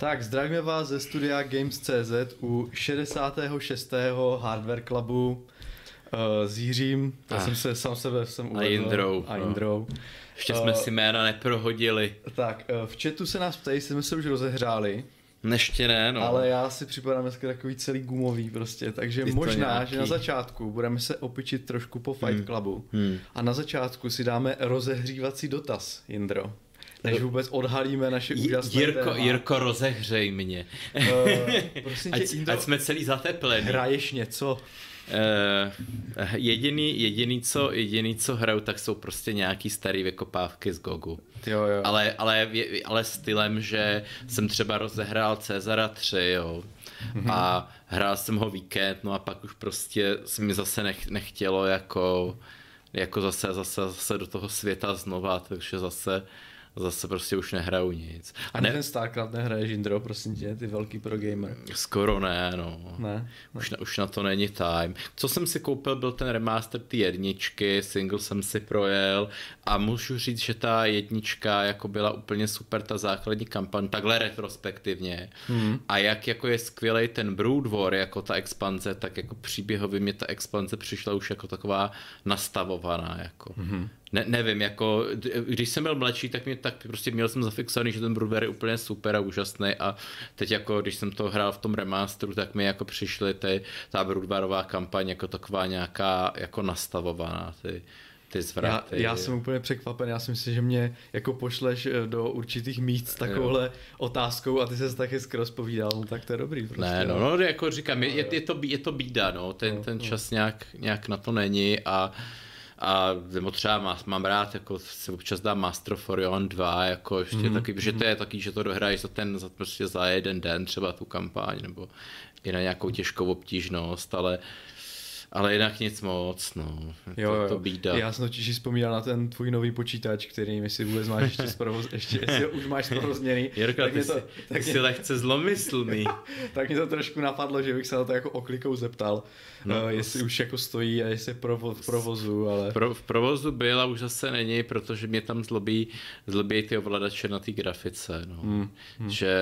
Tak, zdravíme vás ze studia Games.cz u 66. Hardware Clubu uh, s Jiřím, já Ah. jsem se sám sebe jsem uvedl. A Jindrou, A no. Jindrou. Ještě jsme Eh, si jména neprohodili. Tak, uh, v chatu se nás ptají, jsme se už rozehřáli, Ještě ne, no. ale já si připadám dneska takový celý gumový prostě, takže Ty možná, nějaký. že na začátku budeme se opičit trošku po Fight Hmm. Clubu Hmm. a na začátku si dáme rozehřívací dotaz, Jindro. Než vůbec odhalíme naše úžasné Jirko, téma. Jirko, rozehřej mě. Uh, prosím tě, Ať, Jindro, ať jsme celý zateplení. hraješ něco? Uh, jediný, jediný, co, jediný, co hraju, tak jsou prostě nějaký starý vykopávky z Gogu. Jo, jo. Ale, ale, ale stylem, že jsem třeba rozehrál Cezara 3, jo. A hrál jsem ho víkend, no a pak už prostě se mi zase nech, nechtělo jako, jako zase, zase, zase do toho světa znova, takže zase, zase prostě už nehraju nic. A ne, ten StarCraft nehraješ Jindro, prosím tě, ty velký pro gamer. Skoro ne, no. Ne? Už na, už na to není time. Co jsem si koupil, byl ten remaster ty jedničky, single jsem si projel a můžu říct, že ta jednička jako byla úplně super, ta základní kampaň, takhle retrospektivně. Hmm. A jak jako je skvělý ten Brood War, jako ta expanze, tak jako příběhově mě ta expanze přišla už jako taková nastavovaná. Jako. Hmm. Ne, nevím, jako, když jsem byl mladší, tak mě tak prostě měl jsem zafixovaný, že ten Brood War je úplně super a úžasný a teď jako, když jsem to hrál v tom remasteru, tak mi jako přišly ty, ta Broodwarová kampaň jako taková nějaká jako nastavovaná, ty, ty Já, zvraty. já jsem úplně překvapen, já si myslím, že mě jako pošleš eh, do určitých míst s takovouhle otázkou a ty se taky skoro zpovídal, no tak to je dobrý prostě. Ne, no, no, jako říkám, je, je, je, to, je to bída, no, ten, ten čas nějak, nějak na to není a a nebo třeba má, mám rád, jako si občas dám Master of Orion 2, jako ještě mm, taky, že to je taky, že to dohraješ za ten, za, prostě za jeden den třeba tu kampaň, nebo i na nějakou těžkou obtížnost, ale ale jinak nic moc, no. Jo, to, jo. to bída. Já jsem totiž vzpomínal na ten tvůj nový počítač, který mi si vůbec máš ještě zprovoz, ještě, jestli ho už máš zprovozněný. Jirka, tak ty, mě to, jsi, tak, ty jsi mě, lehce zlomyslný. tak mě to trošku napadlo, že bych se na to jako oklikou zeptal, no, uh, jestli už jako stojí a jestli je provo, v provozu, ale... Pro, v provozu byl a už zase není, protože mě tam zlobí, zlobí ty ovladače na té grafice. No. Hmm, hmm. Že,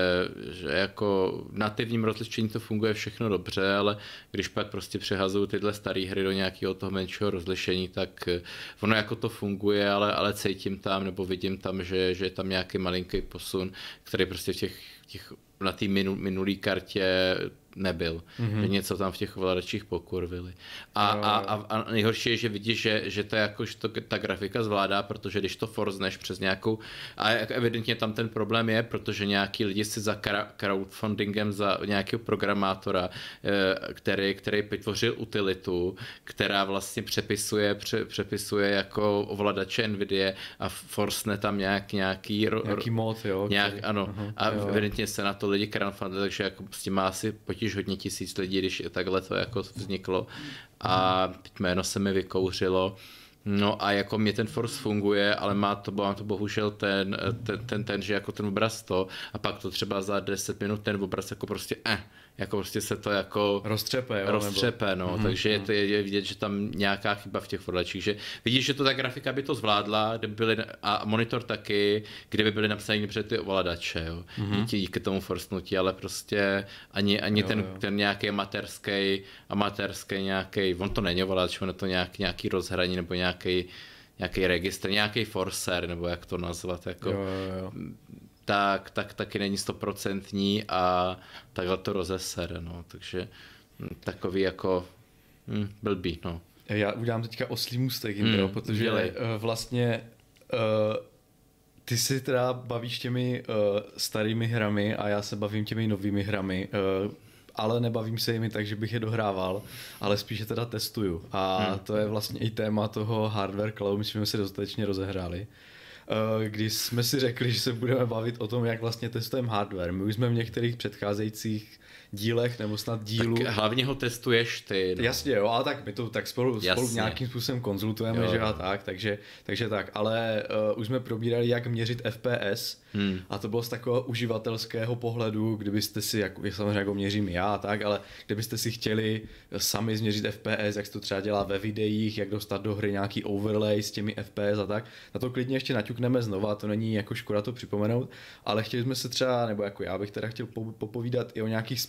že jako nativním rozlišení to funguje všechno dobře, ale když pak prostě přehazuju tyhle staré hry do nějakého toho menšího rozlišení, tak eh, ono jako to funguje, ale, ale cítím tam nebo vidím tam, že, že je tam nějaký malinký posun, který prostě v těch, těch na té minu, minulý kartě nebyl. Mm-hmm. Že něco tam v těch ovladačích pokurvili. A, a, a, a nejhorší je, že vidíš, že, že to jako, že to ta grafika zvládá, protože když to forzneš přes nějakou, a evidentně tam ten problém je, protože nějaký lidi si za crowdfundingem za nějakého programátora, eh, který, který vytvořil utilitu, která vlastně přepisuje, pře, přepisuje jako ovladače NVIDIA a forsne tam nějak, nějaký, ro, Nějaký mod, jo. Nějak, který- ano. Aha, a jo, jo. evidentně se na to lidi crowdfundují, takže jako s tím má asi potíž hodně tisíc lidí, když takhle to jako vzniklo. A jméno se mi vykouřilo. No a jako mě ten Force funguje, ale má to, má to bohužel ten, ten, ten, ten, že jako ten obraz to a pak to třeba za 10 minut ten obraz jako prostě eh, jako prostě se to jako Roztřepe, jo, roztřepe, no, Mhm, takže je, to, je, vidět, že tam nějaká chyba v těch forlačích, že vidíš, že to ta grafika by to zvládla, kdyby byly, a monitor taky, kdyby byly napsané před ty ovladače, jo, díky, díky tomu forsnutí, ale prostě ani, ani Mhm. Jo, ten, jo. ten nějaký amatérský, amatérský nějaký, on to není ovladač, on je to nějak, nějaký rozhraní nebo nějaký nějaký registr, nějaký forcer, nebo jak to nazvat, jako, Jo, jo, jo. Tak, tak taky není stoprocentní a takhle to rozesere, no, takže hm, takový jako hm, blbý, no. Já udělám teďka oslý můstek, Hmm, protože dělej. uh, vlastně uh, ty si teda bavíš těmi uh, starými hrami a já se bavím těmi novými hrami, uh, ale nebavím se jimi tak, že bych je dohrával, ale spíše teda testuju. A Hmm. to je vlastně i téma toho hardware cloudu, my jsme si dostatečně rozehráli. Uh, Když jsme si řekli, že se budeme bavit o tom, jak vlastně testujeme hardware. My už jsme v některých předcházejících dílech nebo snad dílu. Tak hlavně ho testuješ ty, no. Jasně, jo, ale tak my to tak spolu, spolu nějakým způsobem konzultujeme, Jo, že jo. a tak, takže, takže tak, ale uh, už jsme probírali, jak měřit FPS Hmm. a to bylo z takového uživatelského pohledu, kdybyste si, jak, samozřejmě jako měřím já a tak, ale kdybyste si chtěli sami změřit FPS, jak se to třeba dělá ve videích, jak dostat do hry nějaký overlay s těmi FPS a tak, na to klidně ještě naťukneme znova, to není jako škoda to připomenout, ale chtěli jsme se třeba, nebo jako já bych teda chtěl popovídat i o nějakých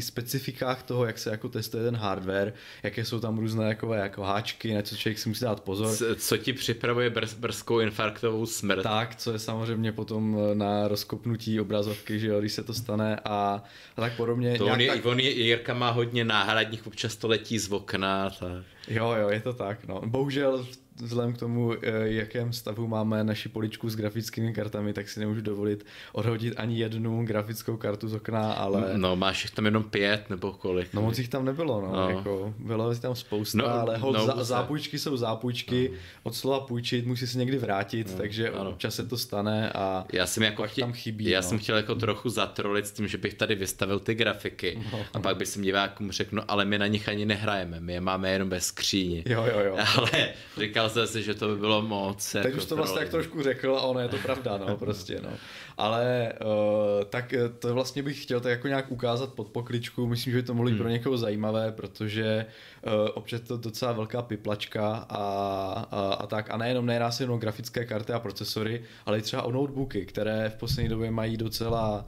specifikách toho, jak se jako testuje ten hardware, jaké jsou tam různé jako, jako háčky, na co člověk si musí dát pozor. Co, co ti připravuje brz, brzkou infarktovou smrt. Tak, co je samozřejmě potom na rozkopnutí obrazovky, že jo, když se to stane a, a tak podobně. To on, je, tak... on je, Jirka má hodně náhradních, občas to letí z okna. Tak. Jo, jo, je to tak, no. Bohužel vzhledem k tomu, eh, jakém stavu máme naši poličku s grafickými kartami, tak si nemůžu dovolit odhodit ani jednu grafickou kartu z okna, ale... No, máš jich tam jenom pět nebo kolik? No moc jich tam nebylo, no. no. Jako, bylo tam spousta, no, ale hold, no, zá, zápůjčky jsou zápůjčky, no. od slova půjčit musí se někdy vrátit, no, takže ano. občas se to stane a já jsem jako chtěl, tam chybí. Já no. jsem chtěl jako trochu zatrolit s tím, že bych tady vystavil ty grafiky no. a pak bych si divákům řekl, no ale my na nich ani nehrajeme, my je máme jenom bez skříni. Jo, jo, jo. Ale říkal zase, si, že to by bylo moc. Teď jako už to vlastně tak trošku řekl a ono je to pravda, no, prostě, no. Ale uh, tak eh, to vlastně bych chtěl tak jako nějak ukázat pod pokličku, myslím, že by to mohlo být hmm. pro někoho zajímavé, protože uh, občas to docela velká piplačka a, a, a tak. A nejenom nejedná se jenom grafické karty a procesory, ale i třeba o notebooky, které v poslední době mají docela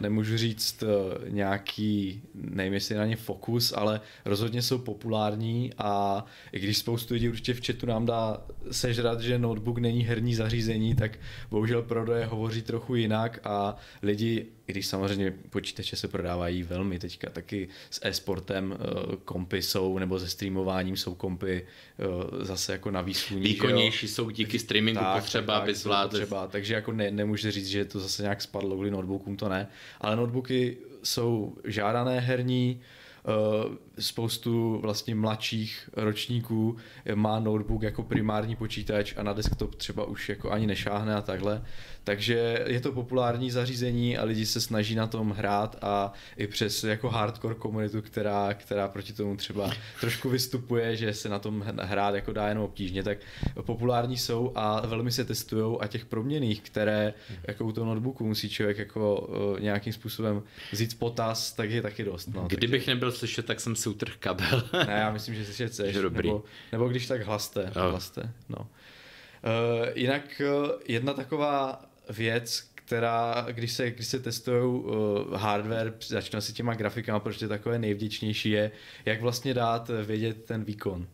nemůžu říct eh, nějaký, nevím jestli na ně fokus, ale rozhodně jsou populární a i když spoustu lidí určitě v chatu nám dá sežrat, že notebook není herní zařízení, tak bohužel prodeje hovoří trochu jinak a lidi i když samozřejmě počítače se prodávají velmi teďka, taky s e-sportem uh, kompy jsou, nebo se streamováním jsou kompy zase jako na výsluní. Výkonnější jsou díky streamingu tak, potřeba, tak, aby zvládli. Potřeba, takže jako ne, nemůže říct, že to zase nějak spadlo kvůli notebookům, to ne. Ale notebooky jsou žádané herní, uh, spoustu vlastně mladších ročníků má notebook jako primární počítač a na desktop třeba už jako ani nešáhne a takhle. Takže je to populární zařízení a lidi se snaží na tom hrát a i přes jako hardcore komunitu, která, která proti tomu třeba trošku vystupuje, že se na tom hrát jako dá jenom obtížně, tak populární jsou a velmi se testují a těch proměných, které jako u toho notebooku musí člověk jako nějakým způsobem vzít potaz, tak je taky dost. No, Kdybych takže... nebyl slyšet, tak jsem si utrh kabel. ne, já myslím, že slyšet chceš. Dobrý. Nebo, nebo když tak hlaste. Oh. hlaste no. Uh, jinak uh, jedna taková věc, která, když se, když se testují uh, hardware, začne si těma grafikama, protože takové nejvděčnější je, jak vlastně dát vědět ten výkon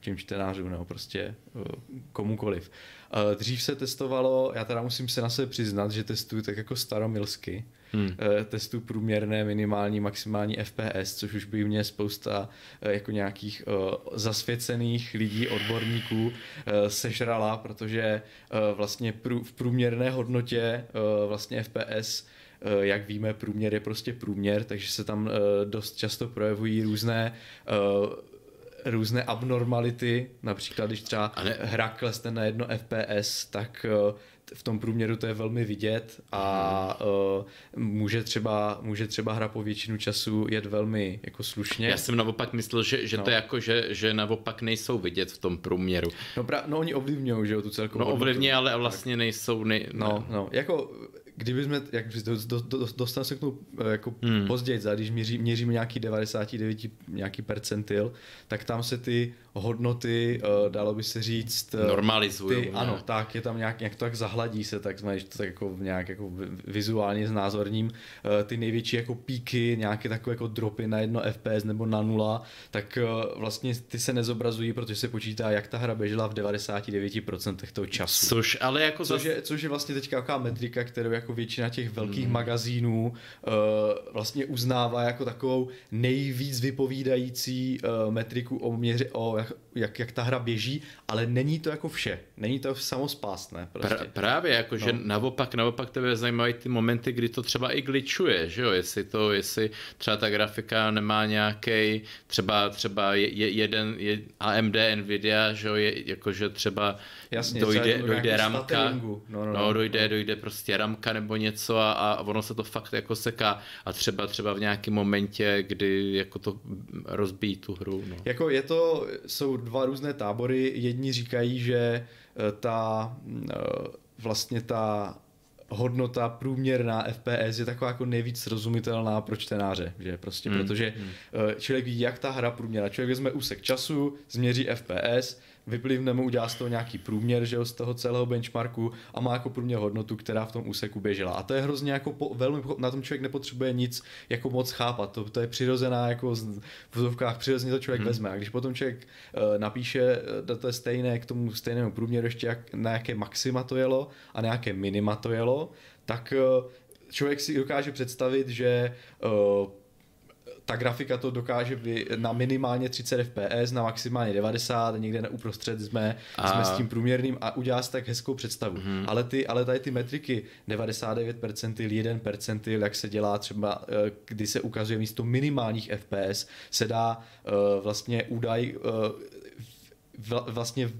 těm čtenářům nebo prostě uh, komukoliv. Uh, dřív se testovalo, já teda musím se na sebe přiznat, že testuju tak jako staromilsky, hmm. Eh, testů průměrné, minimální, maximální FPS, což už by mě spousta eh, jako nějakých uh, zasvěcených lidí, odborníků sežrala, protože vlastně v průměrné hodnotě vlastně FPS jak víme, průměr je prostě průměr, takže se tam dost často projevují různé různé abnormality, například když třeba ne... hra klesne na jedno FPS, tak v tom průměru to je velmi vidět a uh, může, třeba, může třeba hra po většinu času jet velmi jako slušně. Já jsem naopak myslel, že, že no. to je jako, že, že naopak nejsou vidět v tom průměru. No, pra, no oni ovlivňují, že jo, tu celkovou No ovlivně, ale vlastně tak. nejsou... Nej, no, no, jako kdyby jsme, jak do, do, do, dostaneme se k tomu eh, jako hmm. později, když měří, měříme nějaký 99 nějaký percentil, tak tam se ty hodnoty, uh, dalo by se říct... Uh, Normalizují. Ano, tak je tam nějak, nějak to tak zahladí se, tak jsme, to tak jako nějak jako vizuálně znázorním, uh, ty největší jako píky, nějaké takové jako dropy na jedno FPS nebo na nula, tak uh, vlastně ty se nezobrazují, protože se počítá, jak ta hra běžela v 99% toho času. Což ale jako což, je, což je vlastně teďka taková metrika, kterou jako většina těch velkých hmm. magazínů uh, vlastně uznává jako takovou nejvíc vypovídající uh, metriku o, měři, o jak, jak ta hra běží, ale není to jako vše. Není to samospásné. Prostě. Pra, právě, jako, no. že naopak, naopak tebe zajímají ty momenty, kdy to třeba i glitchuje, že jo, jestli to, jestli třeba ta grafika nemá nějaký, třeba, třeba je, je, jeden je AMD, Nvidia, že jo, je, jakože třeba Jasně, dojde, dojde ramka, no, no, no, no, dojde, no. dojde prostě ramka nebo něco a, a ono se to fakt jako seká a třeba třeba v nějakém momentě, kdy jako to rozbíjí tu hru. No. Jako je to, jsou dva různé tábory, jedni říkají, že eh, ta eh, vlastně ta hodnota průměrná FPS je taková jako nejvíc srozumitelná pro čtenáře, že prostě, mm. protože mm. člověk ví, jak ta hra průměrná, člověk vezme úsek času, změří FPS, vyplivne mu, udělá z toho nějaký průměr, že jo, z toho celého benchmarku a má jako průměr hodnotu, která v tom úseku běžela. A to je hrozně jako po, velmi, na tom člověk nepotřebuje nic jako moc chápat. To, to je přirozená, jako v vozovkách přirozeně to člověk hmm. vezme. A když potom člověk uh, napíše, uh, to je stejné k tomu stejnému průměru ještě jak, na jaké maxima to jelo a na jaké minima to jelo, tak uh, člověk si dokáže představit, že uh, ta grafika to dokáže by na minimálně 30 fps, na maximálně 90, někde na uprostřed jsme, a... jsme s tím průměrným a udělá si tak hezkou představu. Hmm. Ale, ty, ale tady ty metriky 99% 1% jak se dělá třeba, eh, kdy se ukazuje místo minimálních FPS, se dá uh, vlastně údaj uh, vlastně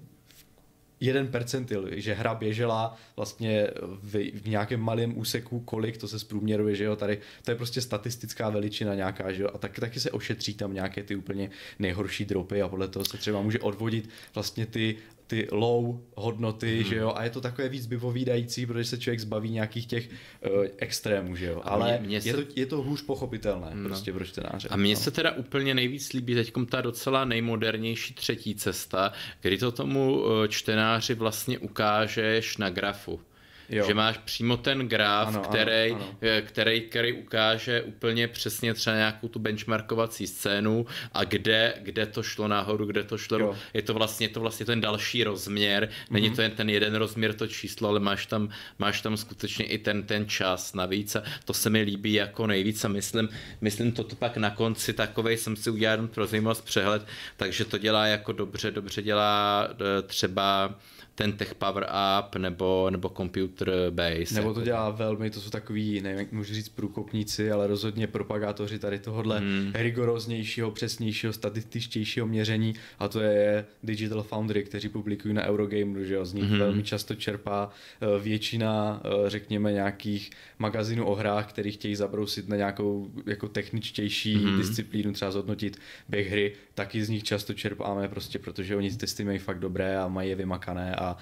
jeden percentil, že hra běžela vlastně v, v nějakém malém úseku, kolik to se zprůměruje, že jo, tady to je prostě statistická veličina nějaká, že jo, a tak, taky se ošetří tam nějaké ty úplně nejhorší dropy a podle toho se třeba může odvodit vlastně ty ty low hodnoty, hmm. že jo, a je to takové víc vypovídající, protože se člověk zbaví nějakých těch uh, extrémů, že jo, ale mě, mě se... je, to, je to hůř pochopitelné no. prostě pro čtenáře. A mně no. se teda úplně nejvíc líbí teď ta docela nejmodernější třetí cesta, kdy to tomu eh, čtenáři vlastně ukážeš na grafu. Jo. Že máš přímo ten graf, ano, který, ano, ano. Eh, který, který ukáže úplně přesně třeba nějakou tu benchmarkovací scénu a kde, kde to šlo nahoru, kde to šlo. Jo. Je to vlastně, to vlastně ten další rozměr. Není mm-hmm. to jen ten jeden rozměr, to číslo, ale máš tam, máš tam skutečně i ten, ten čas navíc a to se mi líbí jako nejvíc a myslím, myslím to pak na konci takovej jsem si udělal pro zajímavost přehled, takže to dělá jako dobře, dobře dělá eh, třeba ten Tech Power Up nebo, nebo Computer Base. Nebo to jako. dělá velmi, to jsou takový, nevím, jak můžu říct, průkopníci, ale rozhodně propagátoři tady tohohle hmm. rigoroznějšího, přesnějšího, statističtějšího měření a to je Digital Foundry, kteří publikují na Eurogameru, že jo, z nich hmm. velmi často čerpá eh, většina, eh, řekněme, nějakých magazínů o hrách, který chtějí zabrousit na nějakou jako techničtější hmm. disciplínu, třeba zhodnotit běh hry, taky z nich často čerpáme prostě, protože oni testy mají fakt dobré a mají je vymakané a a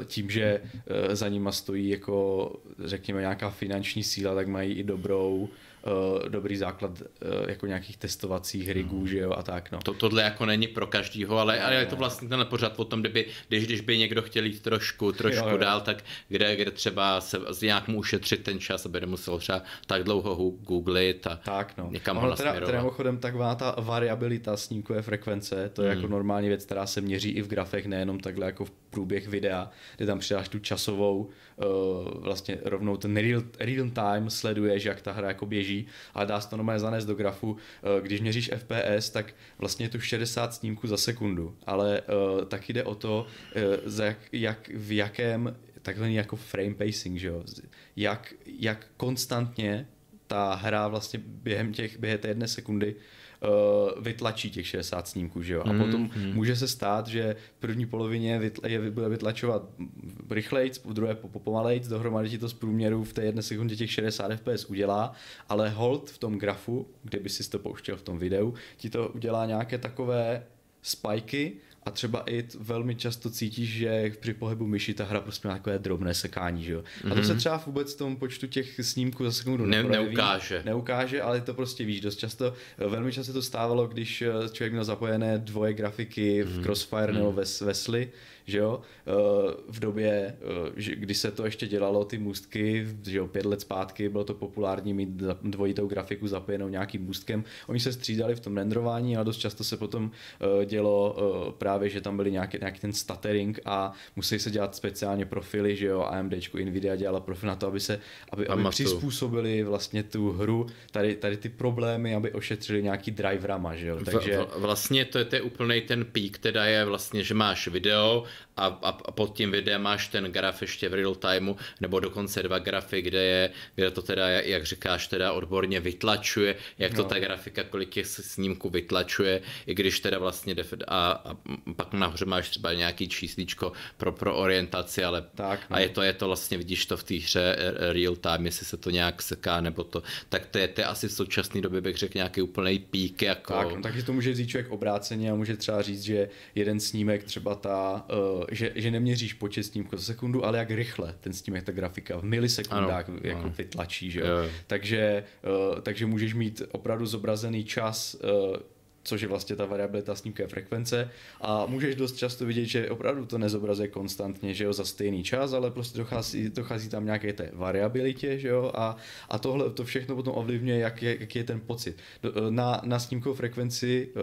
e, tím, že e, za nima stojí jako řekněme nějaká finanční síla, tak mají i dobrou uh, dobrý základ jako nějakých testovacích rigů, hmm. že jo, a tak, no. To, tohle jako není pro každýho, ale, ale je to vlastně ten pořád o tom, kdyby, když, když by někdo chtěl jít trošku, trošku jo, jo. dál, tak kde, kde třeba se nějak mu ušetřit ten čas, aby nemusel třeba tak dlouho googlit a tak, no. někam ho teda, teda mimochodem taková ta variabilita snímkové frekvence, to je hmm. jako normální věc, která se měří i v grafech, nejenom takhle jako v průběh videa, kde tam přidáš tu časovou, uh, vlastně rovnou ten real, real time sleduješ, jak ta hra jako běží, ale dá se to normálně zanést do grafu. Uh, když měříš FPS, tak vlastně je to 60 snímků za sekundu, ale uh, tak jde o to, za jak, jak, v jakém takzvaný jako frame pacing, že jo? Jak, jak konstantně ta hra vlastně během těch, během té jedné sekundy uh, vytlačí těch 60 snímků, že jo? A mm, potom mm. může se stát, že v první polovině vytla, je bude vytlačovat rychleji, v druhé pomalejc, dohromady ti to z průměru v té jedné sekundě těch 60 fps udělá, ale hold v tom grafu, kde by si to pouštěl v tom videu, ti to udělá nějaké takové spajky, a třeba i velmi často cítíš, že při pohybu myši ta hra prostě má takové drobné sekání, že jo. A to se mhm. třeba vůbec v tom počtu těch snímků za sekundu ne, neukáže. Neukáže, ale to prostě víš, dost často, velmi často to stávalo, když eh, člověk měl zapojené dvoje grafiky v mhm. Crossfire nebo ve Wesley, že jo, eh, v době, eh, kdy se to ještě dělalo, ty můstky, že jo, pět let zpátky bylo to populární mít dvojitou grafiku zapojenou nějakým můstkem. Oni se střídali v tom renderování, ale dost často se potom eh, dělo právě, že tam byly nějaký, nějaký ten stuttering a museli se dělat speciálně profily, že jo, AMD, Nvidia dělala profil na to, aby se, aby, aby přizpůsobili vlastně tu hru, tady, tady ty problémy, aby ošetřili nějaký driverama, že jo, takže... V, vlastně to je, to je úplný ten pík, teda je vlastně, že máš video, a, a, a pod tím videem máš ten graf ještě v real timeu, nebo dokonce dva grafy, kde je, kde to teda, jak říkáš, teda odborně vytlačuje, jak no. to ta grafika, kolik těch snímků vytlačuje, i když teda vlastně def, a, a pak nahoře máš třeba nějaký číslíčko pro, pro orientaci, ale tak, no. a je to, je to vlastně, vidíš to v té hře real time, jestli se to nějak seká, nebo to, tak to je, to je asi v současné době bych řekl nějaký úplný pík. Jako... Tak, no, taky to může říct člověk obráceně a může třeba říct, že jeden snímek třeba ta uh, že, že neměříš počet snímků za sekundu, ale jak rychle ten snímek, ta grafika v milisekundách ano, jako ano. vytlačí, že jo. jo. Takže, uh, takže můžeš mít opravdu zobrazený čas uh, což je vlastně ta variabilita snímkové frekvence a můžeš dost často vidět, že opravdu to nezobrazuje konstantně, že jo, za stejný čas, ale prostě dochází, dochází tam nějaké té variabilitě, že jo, a, a tohle to všechno potom ovlivňuje, jak je, jaký je ten pocit. Na, na snímkovou frekvenci eh,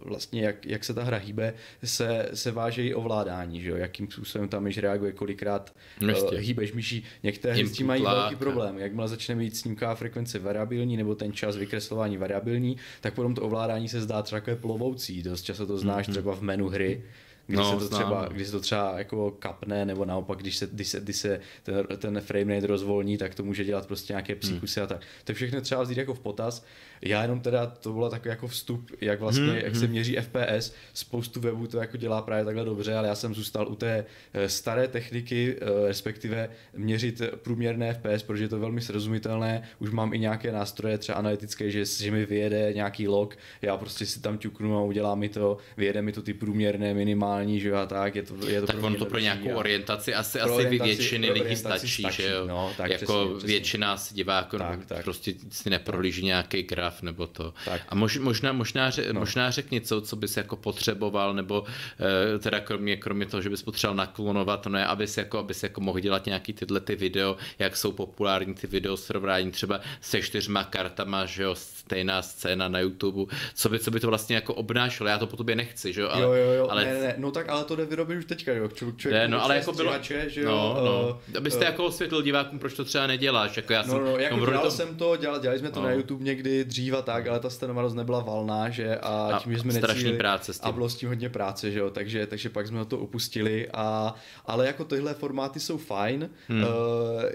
vlastně, jak, jak se ta hra hýbe, se, se váže i ovládání, že jo, jakým způsobem tam myš reaguje, kolikrát uh, hýbeš myší. Některé hry s tím mají velký problém. Jakmile začne být snímková frekvence variabilní nebo ten čas vykreslování variabilní, tak potom to ovládání se zdá třeba jako plovoucí. Dost často to znáš mm-hmm. třeba v menu hry, když, no, se to třeba, když se to třeba jako kapne, nebo naopak, když se, když se, když se ten, ten frame rate rozvolní, tak to může dělat prostě nějaké psíkusy hmm. a tak. To všechno třeba vzít jako v potaz. Já jenom teda, to bylo takový jako vstup, jak vlastně, hmm. jak se hmm. měří FPS. Spoustu webů to jako dělá právě takhle dobře, ale já jsem zůstal u té eh, staré techniky, eh, respektive měřit průměrné FPS, protože je to velmi srozumitelné. Už mám i nějaké nástroje, třeba analytické, že, že mi vyjede nějaký log, já prostě si tam ťuknu a udělá mi to, vyjede mi to ty průměrné, minimální že a tak, je to, je to tak ono to pro nějakou orientaci asi, pro asi orientaci, většiny lidí stačí, stačí, že jo, no, tak jako přesně, většina si diváků tak, tak. prostě si neprohlíží nějaký graf nebo to. Tak. A mož, možná, možná, ře, no. možná řek něco, co bys jako potřeboval, nebo uh, teda kromě, kromě toho, že bys potřeboval naklonovat, no je, abys jako, abys jako mohl dělat nějaký tyhle ty video, jak jsou populární ty video srovnání třeba se čtyřma kartama, že jo, stejná scéna na YouTube, co by, co by to vlastně jako obnášelo, já to po tobě nechci, že jo, ale, jo, jo, jo. Ale... Ne, ne, no tak ale to jde vyrobit už teďka, jo, Č- člověk ne, no, ale jako bylo, že jo, no, no. Uh, abyste uh, jako osvětlil divákům, proč to třeba neděláš, jako já jsem, no, no, jako dělal to... jsem to, dělal, dělali jsme to no. na YouTube někdy dřív a tak, ale ta stanovanost nebyla valná, že a, a tím, že jsme necíli, práce s tím. a bylo s tím hodně práce, že jo, takže, takže pak jsme to opustili a, ale jako tyhle formáty jsou fajn, hmm. uh,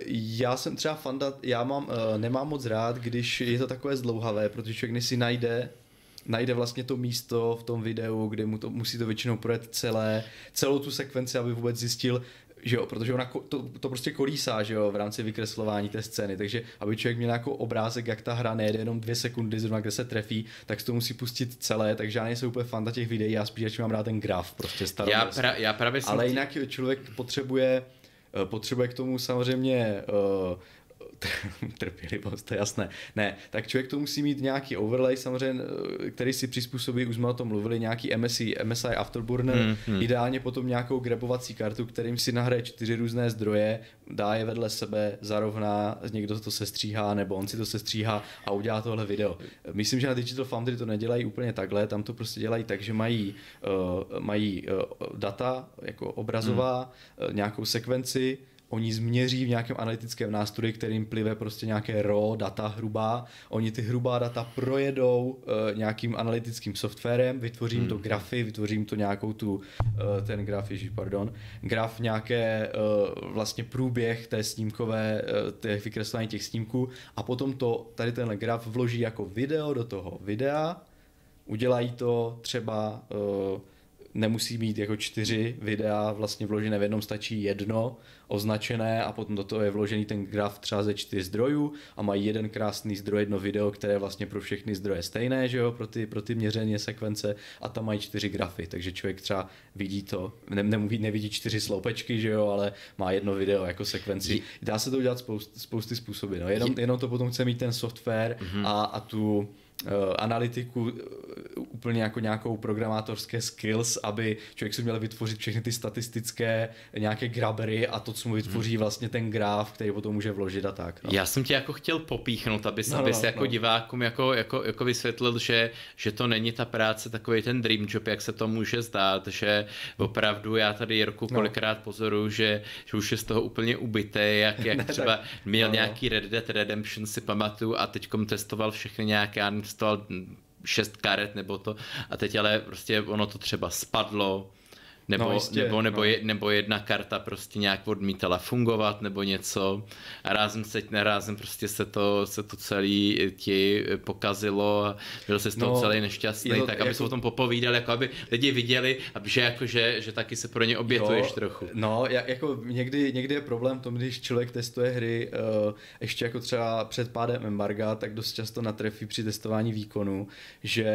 já jsem třeba fanda, já mám, uh, nemám moc rád, když je to takové zdlouhavé, protože člověk si najde najde vlastně to místo v tom videu, kde mu to musí to většinou projet celé, celou tu sekvenci, aby vůbec zjistil, že jo, protože ona to, to prostě kolísá, že jo, v rámci vykreslování té scény, takže aby člověk měl nějakou obrázek, jak ta hra nejde jenom dvě sekundy zrovna, kde se trefí, tak to musí pustit celé, takže já nejsem úplně fan těch videí, já spíš mám rád ten graf, prostě starý. Já, pra, já právě Ale jinak člověk potřebuje eh, potřebuje k tomu samozřejmě uh, trpělivost, to je jasné. Ne, tak člověk to musí mít nějaký overlay samozřejmě, který si přizpůsobí, už jsme o tom mluvili, nějaký MSI, MSI Afterburner, hmm, hmm. ideálně potom nějakou grabovací kartu, kterým si nahraje čtyři různé zdroje, dá je vedle sebe, zarovná, někdo to sestříhá, nebo on si to sestříhá a udělá tohle video. Myslím, že na Digital Foundry to nedělají úplně takhle, tam to prostě dělají tak, že mají, uh, mají uh, data jako obrazová, hmm. uh, nějakou sekvenci, oni změří v nějakém analytickém nástroji, kterým plive prostě nějaké raw data hrubá, oni ty hrubá data projedou uh, nějakým analytickým softwarem, vytvořím hmm. to grafy, vytvořím to nějakou tu, uh, ten graf, ježiš, pardon, graf nějaké uh, vlastně průběh té snímkové, uh, těch vykreslení těch snímků a potom to, tady tenhle graf vloží jako video do toho videa, udělají to třeba uh, nemusí mít jako čtyři videa vlastně vložené v jednom, stačí jedno označené a potom do toho je vložený ten graf třeba ze čtyř zdrojů a mají jeden krásný zdroj, jedno video, které je vlastně pro všechny zdroje stejné, že jo, pro ty, pro ty měření sekvence a tam mají čtyři grafy, takže člověk třeba vidí to, ne, nemluví, nevidí čtyři sloupečky, že jo, ale má jedno video jako sekvenci. Dá se to udělat spoust, spousty způsoby, no, jenom, jenom to potom chce mít ten software mm-hmm. a, a tu analytiku eh, úplně jako nějakou programátorské skills, aby člověk si měl vytvořit všechny ty statistické nějaké grabery a to, co mu vytvoří hmm. vlastně ten graf, který potom může vložit a tak. No. Já jsem tě jako chtěl popíchnout, abys, no, abys no, jako no. divákům jako, jako, jako vysvětlil, že, že to není ta práce takový ten dream job, jak se to může zdát, že opravdu já tady Jirku no. kolikrát no. pozoruju, že, že už je z toho úplně ubité, jak, jak ne, třeba tak, měl no, nějaký Red Dead Redemption si pamatuju a teďkom testoval všechny nějaké investoval šest karet nebo to. A teď ale prostě ono to třeba spadlo, nebo, no, jistě, nebo, nebo, no. je, nebo jedna karta prostě nějak odmítala fungovat nebo něco a rázem se rázem prostě se to, se to celý ti pokazilo a byl se z toho no, celý nešťastný, jo, tak aby jako... se o tom popovídali, jako aby lidi viděli, aby že, jako, že, že taky se pro ně obětuješ jo, trochu. No, jako někdy, někdy je problém v tom, když člověk testuje hry uh, ještě jako třeba před pádem embarga, tak dost často natrefí při testování výkonu, že,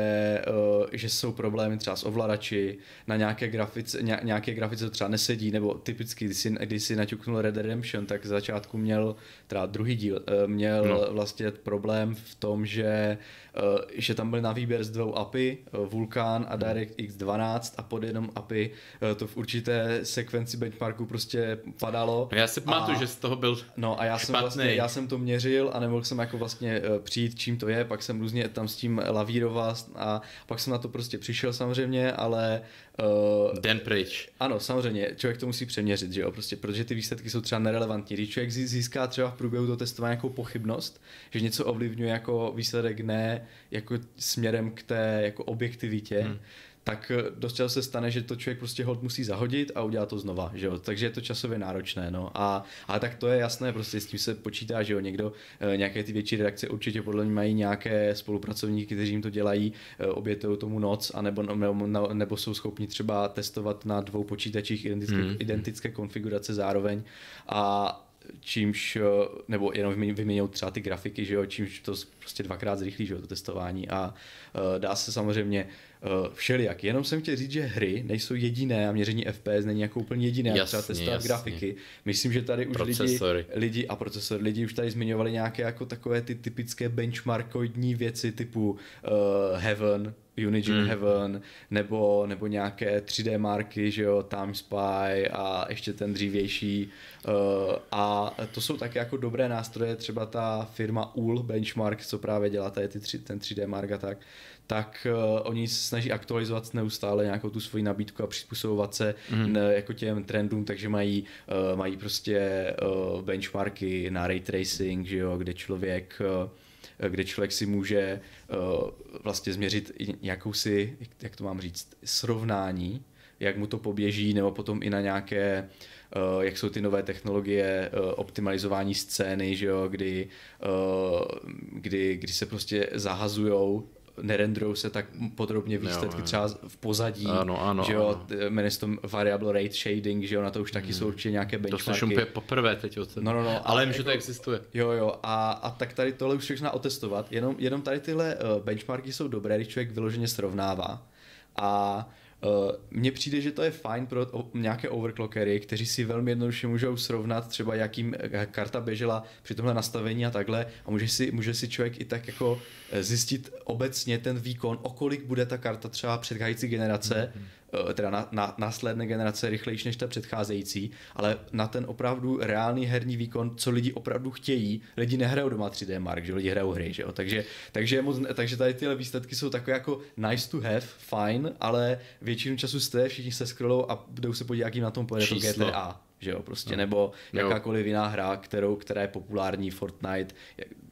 uh, že jsou problémy třeba s ovladači na nějaké grafice, nějaké grafice třeba nesedí, nebo typicky, když si, když si naťuknul Red Redemption, tak z začátku měl, teda druhý díl, eh, měl no. vlastně problém v tom, že Eh, že tam byl na výběr z dvou API, eh, Vulkan a DirectX 12 a pod jednom API to v určité sekvenci benchmarku prostě padalo. No já si pamatuju, že z toho byl No a já jsem, vlastně, já jsem to měřil a nemohl jsem jako vlastně přijít, čím to je, pak jsem různě tam s tím lavíroval a pak jsem na to prostě přišel samozřejmě, ale Uh, Den pryč. Ano, samozřejmě, člověk to musí přeměřit, že jo, prostě, protože ty výsledky jsou třeba nerelevantní. Když člověk získá třeba v průběhu toho testování nějakou pochybnost, že něco ovlivňuje jako výsledek ne jako směrem k té jako objektivitě, hmm tak eh, dost často se stane, že to člověk prostě hod musí zahodit a udělat to znova, že jo? takže je to časově náročné, no a, a tak to je jasné, prostě s tím se počítá, že jo, někdo, eh, nějaké ty větší redakce určitě podle mě mají nějaké spolupracovníky, kteří jim to dělají, eh, obětují tomu noc, anebo, nebo, nebo jsou schopni třeba testovat na dvou počítačích identické, hmm. identické konfigurace zároveň a čímž, nebo jenom vyměňou třeba ty grafiky, že jo, čímž to prostě dvakrát zrychlí, že jo, to testování a uh, dá se samozřejmě uh, všelijak. Jenom jsem chtěl říct, že hry nejsou jediné a měření FPS není jako úplně jediné, jasně, třeba testovat jasně. grafiky. Myslím, že tady už lidi, lidi a procesor, lidi už tady zmiňovali nějaké jako takové ty typické benchmarkoidní věci typu uh, Heaven, Unity mm. Heaven, nebo, nebo nějaké 3D marky, že jo, Time Spy a ještě ten dřívější. Uh, a to jsou také jako dobré nástroje, třeba ta firma UL Benchmark, co právě dělá tady ty tři, ten 3D mark a tak, tak uh, oni se snaží aktualizovat neustále nějakou tu svoji nabídku a přizpůsobovat se mm. n, jako těm trendům, takže mají, uh, mají prostě uh, benchmarky na ray tracing, že jo, kde člověk uh, kde člověk si může uh, vlastně změřit nějakou si, jak to mám říct, srovnání, jak mu to poběží, nebo potom i na nějaké Uh, jak jsou ty nové technologie uh, optimalizování scény, že jo, kdy, uh, kdy, kdy se prostě zahazujou nerendrou se tak podrobně výsledky jo, třeba v pozadí, ano, ano, že jo, jmenuje se to variable rate shading, že jo, na to už taky hmm. jsou určitě nějaké benchmarky. To slyším poprvé teď o tom. No, no, no. Ale vím, jako, že to existuje. Jo, jo, a, a tak tady tohle už všechno otestovat, jenom, jenom tady tyhle benchmarky jsou dobré, když člověk vyloženě srovnává a mně přijde, že to je fajn pro nějaké overclockery, kteří si velmi jednoduše můžou srovnat třeba jakým eh, karta běžela při tomhle nastavení a takhle. A může si, může si člověk i tak jako eh, zjistit obecně ten výkon, o kolik bude ta karta třeba předcházející generace, mm-hmm Eh, teda na, na následné generace rychlejší než ta předcházející, ale na ten opravdu reálný herní výkon, co lidi opravdu chtějí, lidi nehrajou doma 3D Mark, že lidi hrajou hry, že jo? Takže, takže, moc, takže tady tyhle výsledky jsou takové jako nice to have, fine, ale většinu času jste, všichni se scrollou a jdou se podívat, jakým na tom pojede to GTA že jo, prostě, no. nebo jakákoliv jiná hra, kterou, která je populární, Fortnite,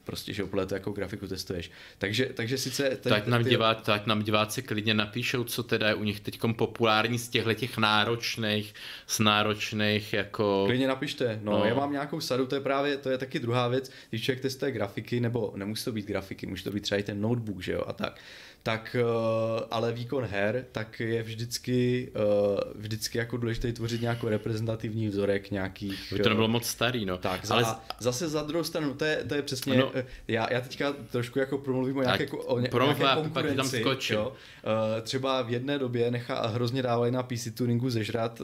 prostě, že opět jako grafiku testuješ. Takže, takže sice... Ten, tak, nám ty... divát, tak nám diváci klidně napíšou, co teda je u nich teď populární z těchto těch náročných, z náročných jako... Klidně napište, no, no, já mám nějakou sadu, to je právě, to je taky druhá věc, když člověk testuje grafiky, nebo nemusí to být grafiky, může to být třeba i ten notebook, že jo, a tak tak uh, ale výkon her, tak je vždycky, uh, vždycky jako důležité tvořit nějakou reprezentativní vzorek nějakých... By to nebylo moc starý, no. Tak, ale za, zase za druhou stranu, to je, to je přesně, no. já, já teďka trošku jako promluvím o nějaké, jako, o ně, nějaké konkurenci, tam jo. Třeba v jedné době nechá hrozně dávají na PC tuningu zežrat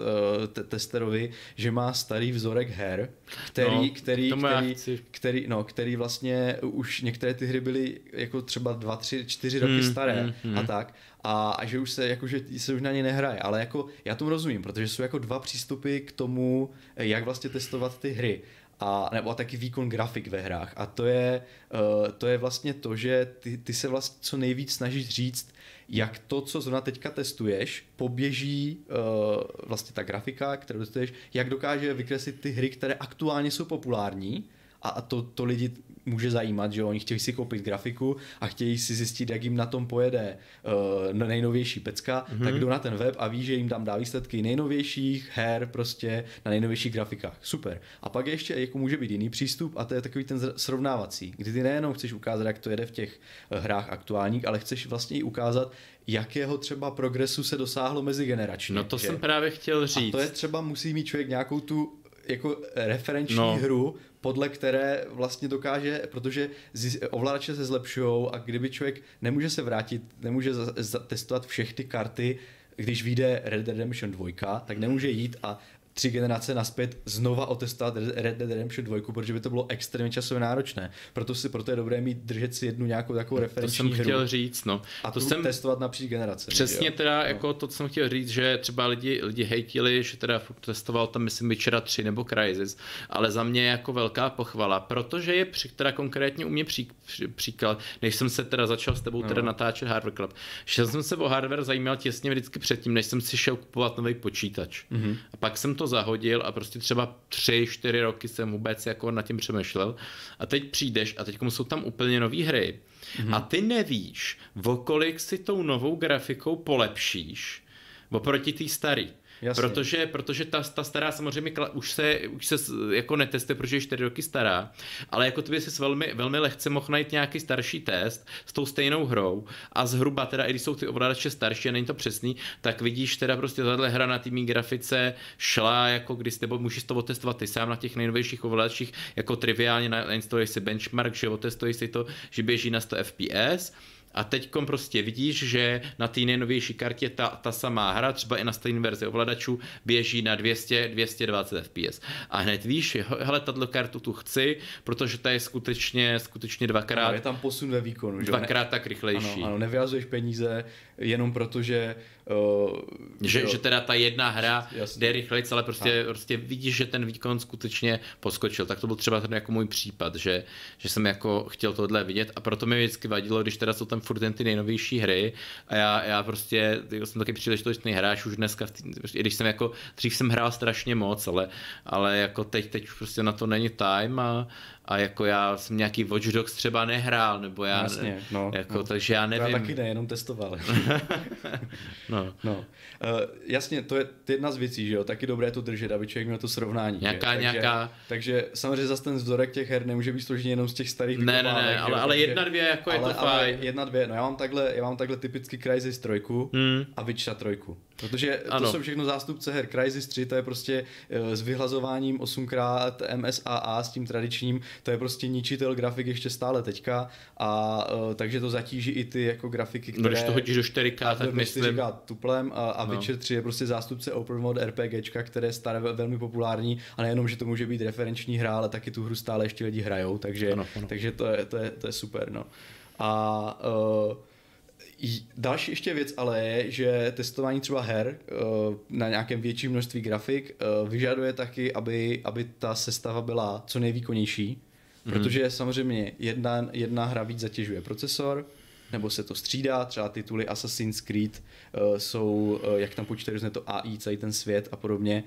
te- testerovi, že má starý vzorek her, který, no, který, který, který, no, který vlastně už některé ty hry byly jako třeba dva, tři, čtyři roky hmm, staré hmm, hmm. a tak a, a že už se, jako, že se už na ně nehraje, ale jako já tomu rozumím, protože jsou jako dva přístupy k tomu, jak vlastně testovat ty hry a, nebo a taky výkon grafik ve hrách. A to je, uh, to je vlastně to, že ty, ty se vlastně co nejvíc snažíš říct, jak to, co zrovna teďka testuješ, poběží uh, vlastně ta grafika, kterou testuješ, jak dokáže vykreslit ty hry, které aktuálně jsou populární a, a to, to lidi může zajímat, že oni chtějí si koupit grafiku a chtějí si zjistit, jak jim na tom pojede uh, nejnovější pecka, mm-hmm. tak jdou na ten web a ví, že jim tam dá výsledky nejnovějších her prostě na nejnovějších grafikách. Super. A pak ještě jako může být jiný přístup a to je takový ten srovnávací, kdy ty nejenom chceš ukázat, jak to jede v těch uh, hrách aktuálních, ale chceš vlastně i ukázat, jakého třeba progresu se dosáhlo mezi generačně. No to že? jsem právě chtěl říct. A to je třeba musí mít člověk nějakou tu jako referenční no. hru, podle které vlastně dokáže, protože ovladače se zlepšují a kdyby člověk nemůže se vrátit, nemůže testovat všechny karty když vyjde Red Dead Redemption 2, tak nemůže jít a tři generace naspět znova otestovat Red Dead Redemption 2, protože by to bylo extrémně časově náročné. Proto si proto je dobré mít držet si jednu nějakou takovou referenční To jsem chtěl říct, no. A to jsem testovat napříč generace. Přesně jo? teda, no. jako to, co jsem chtěl říct, že třeba lidi, lidi hejtili, že teda testoval tam, myslím, Witchera 3 nebo Crysis, ale za mě je jako velká pochvala, protože je při, teda konkrétně u mě pří, pří, příklad, než jsem se teda začal s tebou no. teda natáčet Hardware Club, že jsem se o hardware zajímal těsně vždycky předtím, než jsem si šel kupovat nový počítač. Mm-hmm. A pak jsem to to zahodil a prostě třeba tři, čtyři roky jsem vůbec jako nad tím přemýšlel a teď přijdeš a teď jsou tam úplně nové hry mm-hmm. a ty nevíš, o kolik si tou novou grafikou polepšíš oproti té staré. Jasně. Protože, protože ta, ta stará samozřejmě už se, už se jako netestuje, protože je 4 roky stará, ale jako ty si velmi, velmi lehce mohl najít nějaký starší test s tou stejnou hrou a zhruba teda, i když jsou ty ovladače starší a není to přesný, tak vidíš teda prostě tahle hra na tými grafice šla jako když nebo můžeš to otestovat ty sám na těch nejnovějších ovladačích, jako triviálně nainstaluješ si benchmark, že otestuješ si to, že běží na 100 fps a teď prostě vidíš, že na té nejnovější kartě ta, ta samá hra, třeba i na stejné verzi ovladačů, běží na 200, 220 fps. A hned víš, hele, tato kartu tu chci, protože ta je skutečně, skutečně dvakrát... Ano, je tam posun ve výkonu. Že? Dvakrát tak rychlejší. Ano, ano, nevyhazuješ peníze jenom proto, že Uh, že, že teda ta jedna hra Jasně. jde rychleji, ale prostě, prostě vidíš, že ten výkon skutečně poskočil. Tak to byl třeba ten jako můj případ, že, že jsem jako chtěl tohle vidět a proto mi vždycky vadilo, když teda jsou tam furt jen ty nejnovější hry a já, já prostě jako jsem taky příležitostný hráč už dneska, tý, prostě, když jsem jako, dřív jsem hrál strašně moc, ale, ale jako teď, teď už prostě na to není time a, a jako já jsem nějaký Watch Dogs třeba nehrál, nebo já, Jasně, no, jako, no. takže já nevím. Já taky ne, jenom testoval. no. no. Uh, jasně, to je jedna z věcí, že jo, taky dobré to držet, aby člověk měl to srovnání. Nějaká, takže, nějaká... Takže samozřejmě zase ten vzorek těch her nemůže být složený jenom z těch starých Ne, ne, ne, ale, ale jedna, dvě, jako ale, je to ale fajn. jedna, dvě, no já mám takhle, já mám takhle typicky Crysis 3 hmm. a Witcher 3. Protože to ano. jsou všechno zástupce her. Crysis 3 to je prostě uh, s vyhlazováním 8x MSAA s tím tradičním, to je prostě ničitel grafik ještě stále teďka a uh, takže to zatíží i ty jako grafiky, které... No když to hodíš do 4K, tak myslím... 4K tuplem a, a no. Witcher 3 je prostě zástupce open world RPGčka, které je staré velmi populární a nejenom, že to může být referenční hra, ale taky tu hru stále ještě lidi hrajou, takže, ano, ano. takže to, je, to, je, to je super, no. A uh, Další ještě věc ale je, že testování třeba her eh, na nějakém větším množství grafik eh, vyžaduje taky, aby, aby ta sestava byla co nejvýkonnější, mm-hmm. protože samozřejmě jedna, jedna hra víc zatěžuje procesor, nebo se to střídá, třeba tituly Assassin's Creed uh, jsou, uh, jak tam počítají různé to AI, celý ten svět a podobně,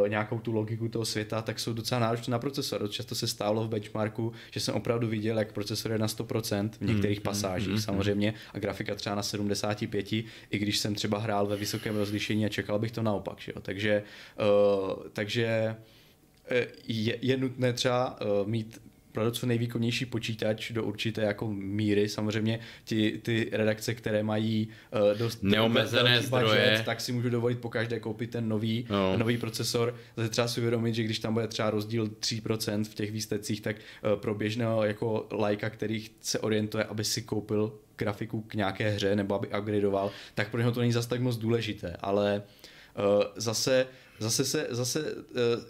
uh, nějakou tu logiku toho světa, tak jsou docela náročné na procesor. Často se stálo v benchmarku, že jsem opravdu viděl, jak procesor je na 100% v některých mm, pasážích mm, samozřejmě a grafika třeba na 75, i když jsem třeba hrál ve vysokém rozlišení a čekal bych to naopak. Že jo? Takže, uh, takže je, je nutné třeba uh, mít pro co nejvýkonnější počítač do určité jako míry. Samozřejmě ti, ty redakce, které mají uh, dost neomezené zdroje, budget, tak si můžu dovolit po každé koupit ten nový, no. nový procesor. Zase třeba si uvědomit, že když tam bude třeba rozdíl 3% v těch výstecích, tak uh, pro běžného jako lajka, který se orientuje, aby si koupil grafiku k nějaké hře nebo aby upgradeoval, tak pro něho to není zase tak moc důležité, ale uh, zase Zase se, zase uh,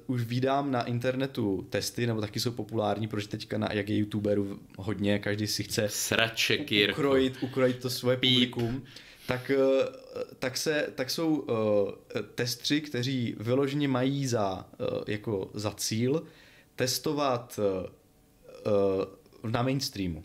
už vídám na internetu testy, nebo taky jsou populární, protože teďka na, jak je youtuberů hodně, každý si chce Sraček, ukrojit, ukrojit to svoje Píp. publikum. Tak, uh, tak, se, tak jsou uh, testři, kteří vyloženě mají za, uh, jako za cíl testovat uh, na mainstreamu.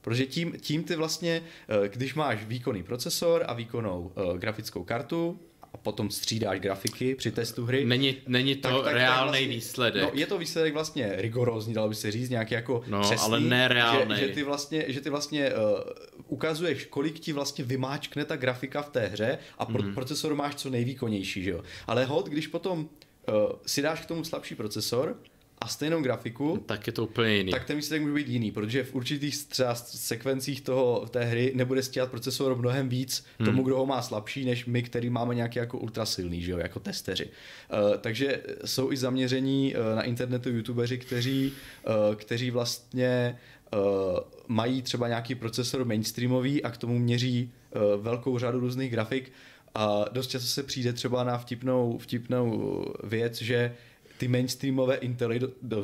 Protože tím, tím ty vlastně, když máš výkonný procesor a výkonnou uh, grafickou kartu, a potom střídáš grafiky při testu hry. Není, není to tak, tak, reálný vlastně, výsledek. No, je to výsledek vlastně rigorózní, dalo by se říct, nějaký jako no, přesný, ale nereálný. Že, že ty vlastně, že ty vlastně uh, ukazuješ, kolik ti vlastně vymáčkne ta grafika v té hře a pro, mm. procesor máš co nejvýkonnější, že jo. Ale hod, když potom uh, si dáš k tomu slabší procesor, a stejnou grafiku, tak je to úplně jiný. Tak ten výsledek může být jiný, protože v určitých třeba sekvencích toho, té hry nebude stíhat procesor mnohem víc hmm. tomu, kdo ho má slabší, než my, který máme nějaký jako ultrasilný, že jo, jako testeři. Uh, takže jsou i zaměření uh, na internetu youtubeři, kteří, uh, kteří vlastně uh, mají třeba nějaký procesor mainstreamový a k tomu měří uh, velkou řadu různých grafik A dost často se přijde třeba na vtipnou, vtipnou věc, že ty mainstreamové Intely,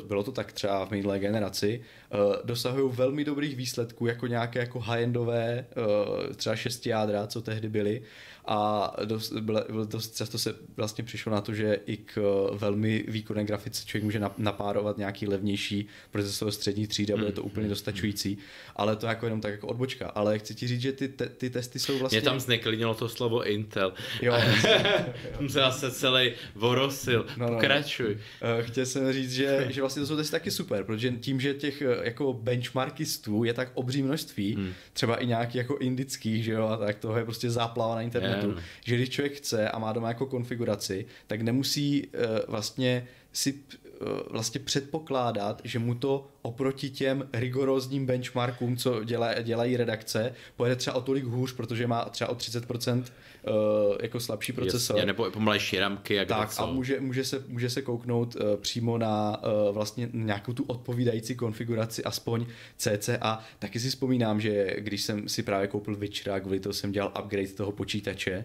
bylo to tak třeba v minulé generaci, eh, dosahují velmi dobrých výsledků, jako nějaké jako high-endové, eh, třeba šesti jádra, co tehdy byly, a dost, dost často se vlastně přišlo na to, že i k eh, velmi výkonné grafice člověk může napárovat nějaký levnější procesor střední třídy a bude to úplně hmm. dostačující, ale to jako jenom tak jako odbočka. Ale chci ti říct, že ty, te, ty testy jsou vlastně... Mě tam zneklidnilo to slovo Intel. Jo. jsem se zase celý vorosil. No, no, Pokračuj. No. Chtěl jsem říct, že, že vlastně to jsou testy taky super, protože tím, že těch eh, jako benchmarkistů je tak obří množství, hmm. třeba i nějaký jako indických, že jo, a tak toho je prostě záplava na internetu internetu, že když člověk chce a má doma jako konfiguraci, tak nemusí uh, vlastně si uh, vlastně předpokládat, že mu to oproti těm rigorózním benchmarkům, co dělá, dělají redakce, pojede třeba o tolik hůř, protože má třeba o 30% uh, eh, jako slabší procesor. Jasně, nebo pomalejší ramky. Jak tak a může, může, se, může se kouknout uh, přímo na uh, vlastně nějakou tu odpovídající konfiguraci, aspoň CCA. Taky si vzpomínám, že když jsem si právě koupil Witchera, kvůli toho jsem dělal upgrade toho počítače, Eh,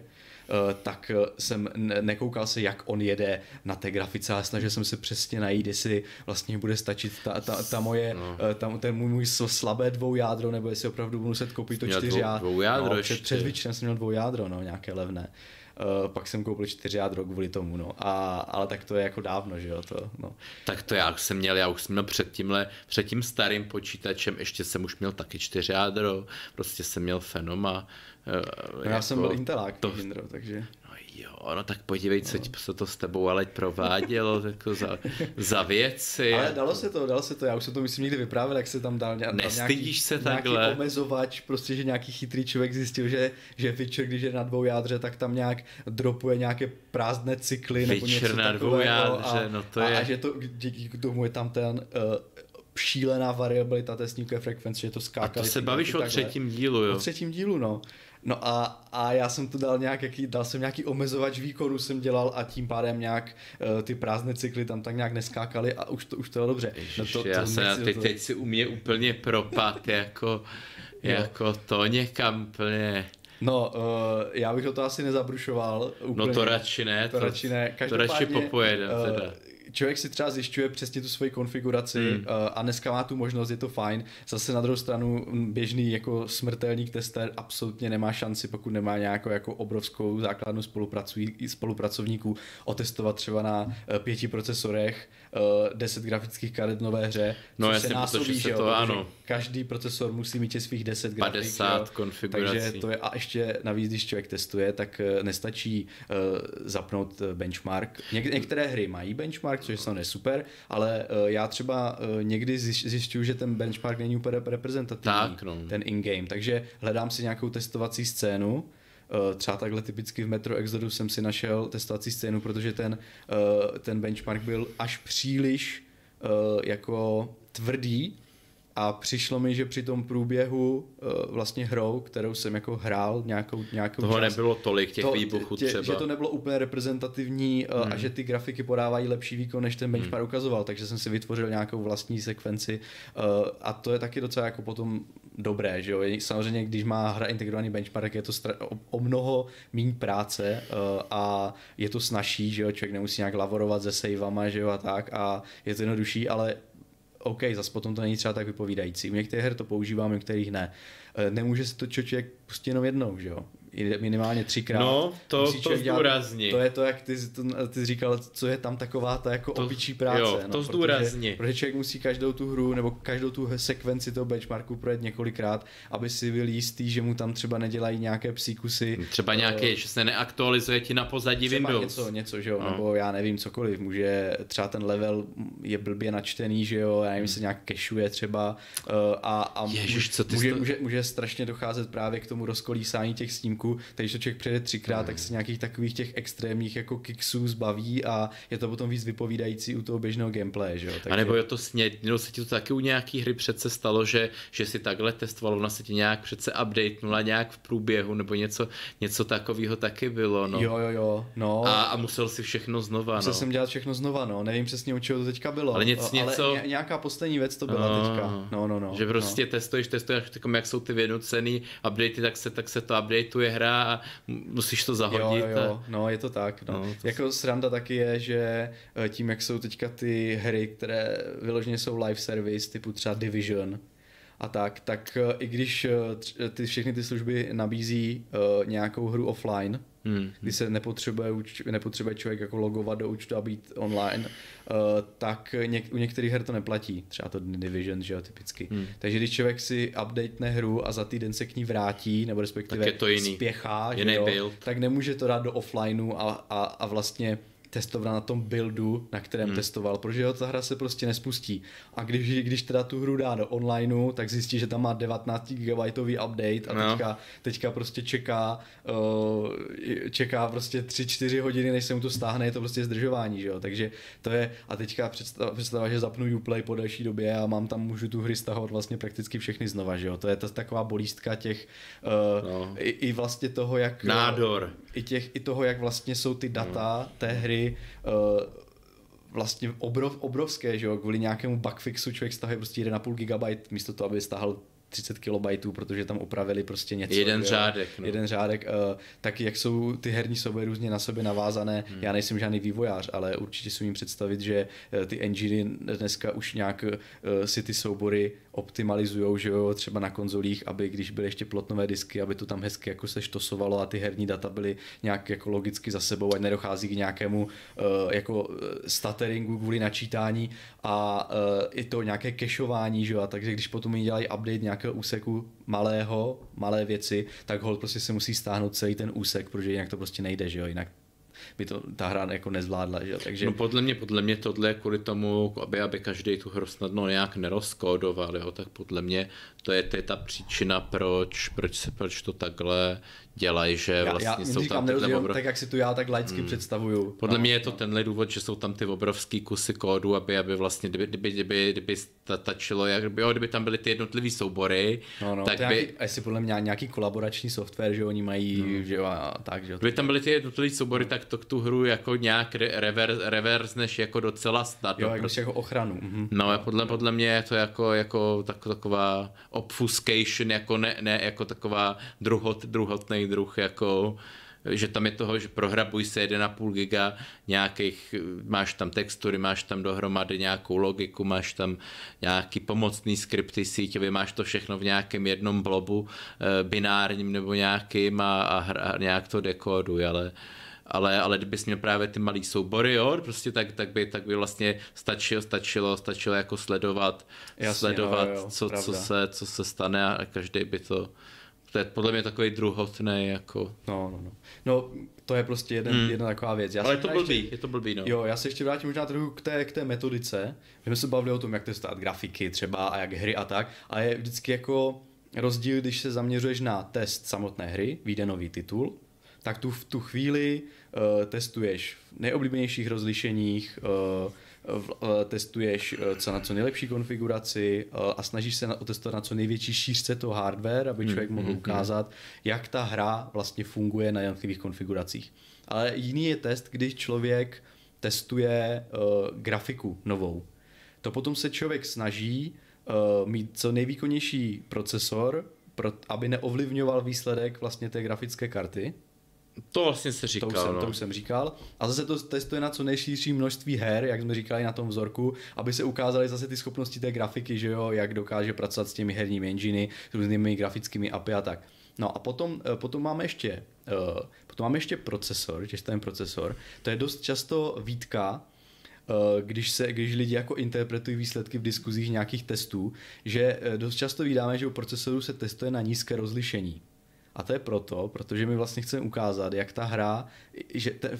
tak eh, jsem nekoukal se, jak on jede na té grafice, ale snažil jsem se přesně najít, jestli vlastně bude stačit ta, ta, ta moje, no. Eh, tam, ten můj, můj slabé dvou jádro, nebo jestli opravdu budu muset koupit to čtyři jádro. Dvou jádro no, před, před jsem měl dvou jádro, no, nějaké levné. Uh, pak jsem koupil čtyři jádro kvůli tomu, no. A, ale tak to je jako dávno, že jo, to, no. Tak to já jsem měl, já už jsem měl před tímhle, před tím starým počítačem, ještě jsem už měl taky čtyři jádro, prostě jsem měl Fenoma. Uh, no já jako, jsem byl Intelák, to, Indro, takže... Jo, no tak podívej, co, no. co to s tebou ale provádělo jako za, za věci. Ale dalo se to, dalo se to, já už jsem to myslím někdy vyprávěl, jak se tam dal, nějaký, se takhle. nějaký omezovač, prostě, že nějaký chytrý člověk zjistil, že, že Witcher, když je na dvou jádře, tak tam nějak dropuje nějaké prázdné cykly nebo Witcher něco na dvou jádře, a, no to a, je. A že to, díky tomu je tam ten uh, šílená variabilita té snímkové frekvence, že to skáká. A to se bavíš o třetím dílu, jo? O třetím dílu, no. No a, a já jsem to dal nějak, jaký, dal jsem nějaký omezovač výkonu jsem dělal a tím pádem nějak uh, ty prázdné cykly tam tak nějak neskákaly a už to, už to bylo dobře. Ježiš, no to, to já jsem teď, to... teď si u mě úplně propad jako, jako to někam plně. No, uh, já bych to asi nezabrušoval. Úplně. No to radši ne. To, to radši ne. To radši popojedem uh, teda člověk si třeba zjišťuje přesně tu svoji konfiguraci hmm. Eh, a dneska má tu možnost, je to fajn. Zase na druhou stranu běžný jako smrtelník tester absolutně nemá šanci, pokud nemá nějakou jako obrovskou základnu spolupracovníků, otestovat třeba na eh, pěti procesorech, 10 eh, grafických karet v nové hře. No jasně, se násobí, že to, jo, ano. Každý procesor musí mít těch svých 10 grafik. 50 konfigurací. Takže to je, a ještě navíc, když člověk testuje, tak nestačí uh, zapnout benchmark. Něk, některé hry mají benchmark, což je samozřejmě super, ale uh, já třeba uh, někdy zjišťuju, že ten benchmark není úplně reprezentativní, tak, no. ten in-game, takže hledám si nějakou testovací scénu, uh, třeba takhle typicky v Metro Exodus jsem si našel testovací scénu, protože ten, uh, ten benchmark byl až příliš uh, jako tvrdý a přišlo mi, že při tom průběhu vlastně hrou, kterou jsem jako hrál nějakou, nějakou Toho čas, nebylo tolik těch to, výbuchů tě, třeba. Že to nebylo úplně reprezentativní hmm. a že ty grafiky podávají lepší výkon, než ten hmm. benchmark hmm. ukazoval, takže jsem si vytvořil nějakou vlastní sekvenci a to je taky docela jako potom dobré, že jo. Samozřejmě, když má hra integrovaný benchmark, je to o, mnoho méně práce uh, a je to snažší, že jo, člověk nemusí nějak lavorovat se savama, že jo, a tak a je to jednodušší, ale OK, zase potom to není třeba tak vypovídající. U některých her to používám, u některých ne. Eh, nemůže se to člověk pustit jenom jednou, že jo? Minimálně třikrát. No, to, to zdůrazní. To je to, jak ty, to, ty říkal, co je tam taková ta jako to, opičí práce. Jo, to no, zdůrazní. Protože, protože člověk musí každou tu hru nebo každou tu sekvenci toho benchmarku projet několikrát, aby si byl jistý, že mu tam třeba nedělají nějaké psíkusy. Třeba nějaké, uh, že se neaktualizuje ti na pozadí třeba Windows. něco, něco, že jo, no. nebo já nevím, cokoliv. Může třeba ten level je blbě načtený, že jo, já nevím, hmm. se nějak kešuje třeba uh, a, a Ježiš, co ty může, to... může, může strašně docházet právě k tomu rozkolísání těch snímků, takže když to člověk přejde třikrát, hmm. tak se nějakých takových těch extrémních jako kicksů zbaví a je to potom víc vypovídající u toho běžného gameplay, že jo. Takže... A nebo je to snědno, se ti to taky u nějaký hry přece stalo, že, že si takhle testoval, ona se ti nějak přece updatenula nějak v průběhu, nebo něco, něco takového taky bylo, no. Jo, jo, jo, no. A, a musel si všechno znova, musel no. jsem dělat všechno znova, no. Nevím přesně, u čeho to teďka bylo. Ale, něco, ale něco... nějaká poslední věc to byla no, teďka. No, no, no. Že prostě no. testuješ, testuješ, jak jsou ty vynucený updaty, tak se, tak se to updateuje hra a musíš to zahodit. Jo, jo, a... no je to tak. No. No, to jako sranda taky je, že eh, tím, jak jsou teďka ty hry, které vyloženě jsou live service, typu třeba Division, a tak, tak eh, i když eh, ty, všechny ty služby nabízí uh, nějakou hru offline, hmm. kdy se nepotřebuje, nepotřebuje člověk jako logovat do účtu a být online, uh, tak něk, u některých her to neplatí, třeba to Division, že jo, typicky. Hmm. Takže když člověk si updatene hru a za týden se k ní vrátí, nebo respektive tak je to jiný. spěchá, jiný že jo, build. tak nemůže to dát do offlineu a, a, a vlastně testoval na tom buildu, na kterém hmm. testoval, protože jo, ta hra se prostě nespustí. A když, když teda tu hru dá do onlineu, tak zjistí, že tam má 19 GB update a no. teďka, teďka prostě čeká, uh, čeká prostě 3-4 hodiny, než se mu to stáhne, je to prostě zdržování, že jo. Takže to je, a teďka představa, představa, že zapnu Uplay po delší době a mám tam, můžu tu hry stahovat vlastně prakticky všechny znova, že jo. To je ta taková bolístka těch, uh, no. i, i vlastně toho, jak... Nádor. I, těch, I toho, jak vlastně jsou ty data no. té hry uh, vlastně obrov, obrovské, že jo, kvůli nějakému bugfixu člověk stahuje prostě 1,5 GB místo toho, aby stahal 30 kilobajtů, protože tam opravili prostě něco. Jeden jo, řádek. No. Jeden řádek. Uh, tak jak jsou ty herní soubory různě na sebe navázané, hmm. já nejsem žádný vývojář, ale určitě si umím představit, že uh, ty engine dneska už nějak uh, si ty soubory optimalizují, že jo, třeba na konzolích, aby když byly ještě plotnové disky, aby to tam hezky jako se štosovalo a ty herní data byly nějak jako logicky za sebou, ať nedochází k nějakému uh, jako stutteringu kvůli načítání a uh, i to nějaké kešování, že jo, a takže když potom dělají update nějakého úseku malého, malé věci, tak hold prostě se musí stáhnout celý ten úsek, protože jinak to prostě nejde, že jo, jinak by to ta hra jako nezvládla. Že? Takže... No podle mě, podle mě tohle je kvůli tomu, aby, aby každý tu hru snadno nějak nerozkódoval, jo? tak podle mě to je, to je ta příčina, proč, proč, se, proč to takhle dělají, že vlastně já, já jsou tam tyhle obrov... tak, jak si tu já tak laicky hmm. představuju. Podle no, mě je to no. tenhle důvod, že jsou tam ty obrovský kusy kódu, aby, aby vlastně, kdyby, kdyby, kdyby, kdyby tačilo, jak kdyby, jo, kdyby tam byly ty jednotlivý soubory, no, no, tak by... Nějaký, jestli podle mě nějaký kolaborační software, že oni mají, hmm. že jo, a tak, že jo. Kdyby tam byly ty jednotlivý soubory, tak to tu hru jako nějak reverz, reverzneš jako docela snadno. Jo, jako, prostě jako ochranu. Mhm. No, podle, podle mě je to jako, jako tak, taková obfuscation, jako ne, ne jako taková druhot, druhotný druh, jako že tam je toho, že prohrabuj se 1,5 giga nějakých, máš tam textury, máš tam dohromady nějakou logiku, máš tam nějaký pomocný skripty síťově, máš to všechno v nějakém jednom blobu eh, binárním nebo nějakým a, a, a nějak to dekóduj, ale ale, ale kdybys měl právě ty malý soubory, jo, prostě tak, tak, by, tak by vlastně stačilo, stačilo, stačilo jako sledovat, Jasně, sledovat, jo, jo, co, co, se, co se stane a každý by to, to je podle mě takový druhotný jako... No, no, no. No, to je prostě jeden, hmm. jedna taková věc. Já Ale je to blbý, ještě, je to blbý, no. Jo, já se ještě vrátím možná trochu k té, k té metodice. My jsme se bavili o tom, jak testovat grafiky třeba a jak hry a tak. A je vždycky jako rozdíl, když se zaměřuješ na test samotné hry, vyjde nový titul, tak tu v tu chvíli uh, testuješ v nejoblíbenějších rozlišeních, uh, testuješ co na co nejlepší konfiguraci a snažíš se otestovat na co největší šířce toho hardware, aby člověk mm, mohl mm, ukázat, jak ta hra vlastně funguje na jednotlivých konfiguracích. Ale jiný je test, když člověk testuje uh, grafiku novou. To potom se člověk snaží uh, mít co nejvýkonnější procesor, pro, aby neovlivňoval výsledek vlastně té grafické karty. To vlastně se říkal. To už, jsem, no. to už jsem říkal. A zase to testuje na co nejširší množství her, jak jsme říkali na tom vzorku, aby se ukázaly zase ty schopnosti té grafiky, že jo, jak dokáže pracovat s těmi herními enginy, s různými grafickými API a tak. No a potom, eh, potom máme ještě uh, potom máme ještě procesor, ten procesor. To je dost často výtka, uh, když, se, když lidi jako interpretují výsledky v diskuzích nějakých testů, že dost často vydáme, že u procesoru se testuje na nízké rozlišení. A to je proto, protože my vlastně chceme ukázat, jak ta hra, že te,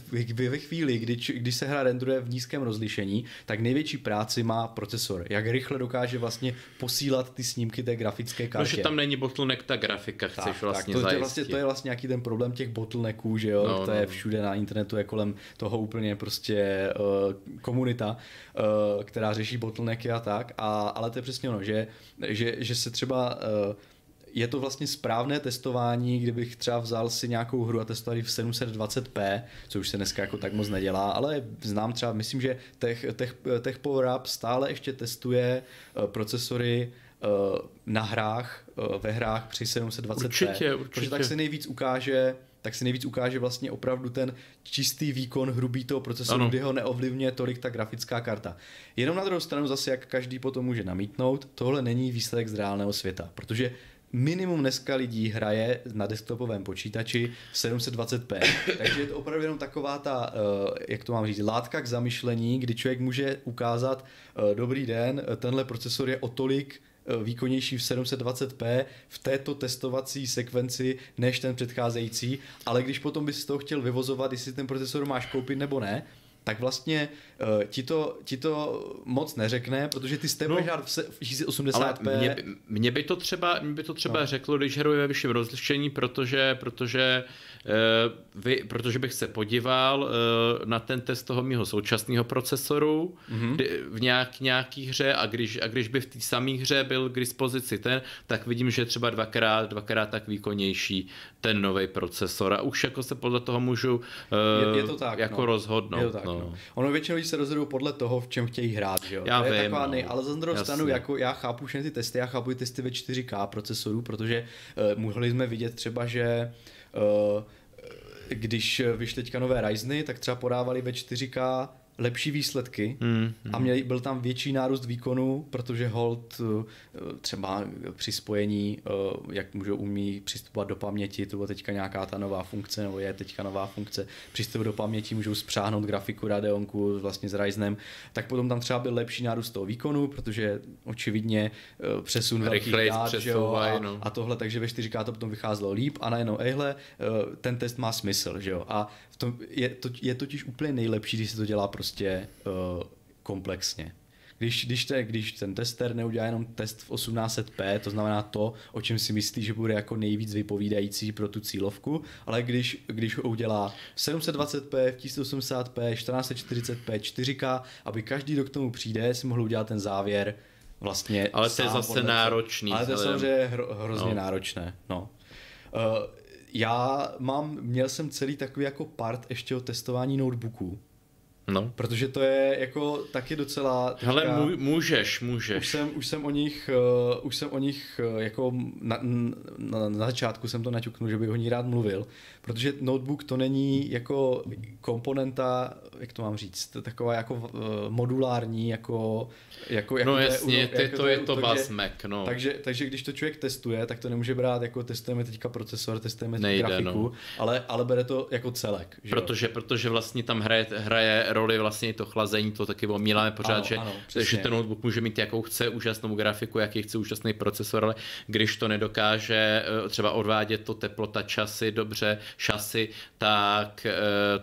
ve chvíli, kdy, kdy se hra rendruje v nízkém rozlišení, tak největší práci má procesor. Jak rychle dokáže vlastně posílat ty snímky té grafické kartě. No, že tam není bottleneck ta grafika, chceš tak, vlastně tak, to, to, je vlastně, to je vlastně nějaký ten problém těch bottlenecků, že jo, no, to je no, no. všude na internetu, je kolem toho úplně prostě uh, komunita, uh, která řeší bottlenecky a tak, a, ale to je přesně ono, že, že, že se třeba uh, je to vlastně správné testování, kdybych třeba vzal si nějakou hru a testoval v 720p, co už se dneska jako tak moc nedělá, ale znám třeba, myslím, že Tech, Tech, Tech Power Up stále ještě testuje eh, procesory na hrách, ve hrách při 720p. Určitě, určitě. Protože tak se nejvíc ukáže tak se nejvíc ukáže vlastně opravdu ten čistý výkon hrubý toho procesoru, ano. kdy ho neovlivňuje tolik ta grafická karta. Jenom na druhou stranu zase, jak každý potom může namítnout, tohle není výsledek z reálného světa, protože minimum dneska lidí hraje na desktopovém počítači v 720p. Takže je to opravdu jenom taková ta, eh, jak to mám říct, látka k zamyšlení, kdy člověk může ukázat, eh, dobrý den, tenhle procesor je o tolik Eh, výkonnější v 720p v této testovací sekvenci než ten předcházející, ale když potom bys z toho chtěl vyvozovat, jestli ten procesor máš koupit nebo ne, tak vlastně uh, ti, to, ti to moc neřekne, protože ty jste no, v, v 1080p. Mě, mě, by to třeba, mě by to třeba no. řeklo, když hraju ve vyšším rozlišení, protože, protože uh, vy, protože bych se podíval uh, na ten test toho mého současného procesoru mm-hmm. v nějak, nějaký hře a když, a když by v té samé hře byl k dispozici ten, tak vidím, že třeba dvakrát, dvakrát tak výkonnější ten nový procesor a už jako se podle toho můžu uh, je, je to tak, jako no. rozhodnout. Je to tak, no. No. Ono většinou se rozhodují podle toho, v čem chtějí hrát, že jo? Já to vím, je taková nej, no. ale za druhou stranu, jako já chápu všechny ty testy, já chápu ty testy ve 4K procesorů, protože uh, mohli jsme vidět třeba, že uh, když vyšly teďka nové Ryzeny, tak třeba podávali ve 4K lepší výsledky hmm, hmm. a měl, byl tam větší nárůst výkonu, protože hold eh, třeba při spojení, eh, jak můžou umí přistupovat do paměti, to byla teďka nějaká ta nová funkce, nebo je teďka nová funkce, přístup do paměti, můžou spřáhnout grafiku Radeonku vlastně s Ryzenem, tak potom tam třeba byl lepší nárůst toho výkonu, protože očividně eh, přesun velkých dát, že jo, a, no. a tohle, takže ve 4K to potom vycházelo líp a najednou, ejhle, ten test má smysl, že jo, a v tom je, to, je totiž úplně nejlepší, když se to dělá prostě uh, komplexně. Když, když, te, když ten tester neudělá jenom test v 1800p, to znamená to, o čem si myslí, že bude jako nejvíc vypovídající pro tu cílovku, ale když, když ho udělá v 720p, v 1080p, 1440p, 4K, aby každý, kdo k tomu přijde, si mohl udělat ten závěr vlastně Ale to je zase náročný. Ale to je samozřejmě hro, hrozně no. náročné. No. Uh, já mám, měl jsem celý takový jako part ještě o testování notebooků, No. Protože to je jako taky docela... Teďka, Hele, můžeš, můžeš. Už jsem, už jsem o nich, uh, už jsem o nich uh, jako na, na, na začátku jsem to naťuknul, že bych o ní rád mluvil, protože notebook to není jako komponenta, jak to mám říct, taková jako uh, modulární, jako... jako, jako no jasně, to, jako to je to bas Mac, no. Takže, takže když to člověk testuje, tak to nemůže brát jako testujeme teďka procesor, testujeme Nejde, grafiku, no. ale, ale bere to jako celek. Že protože, jo? protože vlastně tam hraje, hraje roli vlastně to chlazení, to taky omíláme pořád, ano, že, ano, že ten notebook může mít jakou chce úžasnou grafiku, jaký chce úžasný procesor, ale když to nedokáže eh, třeba odvádět to teplota časy dobře, šasy, tak, eh,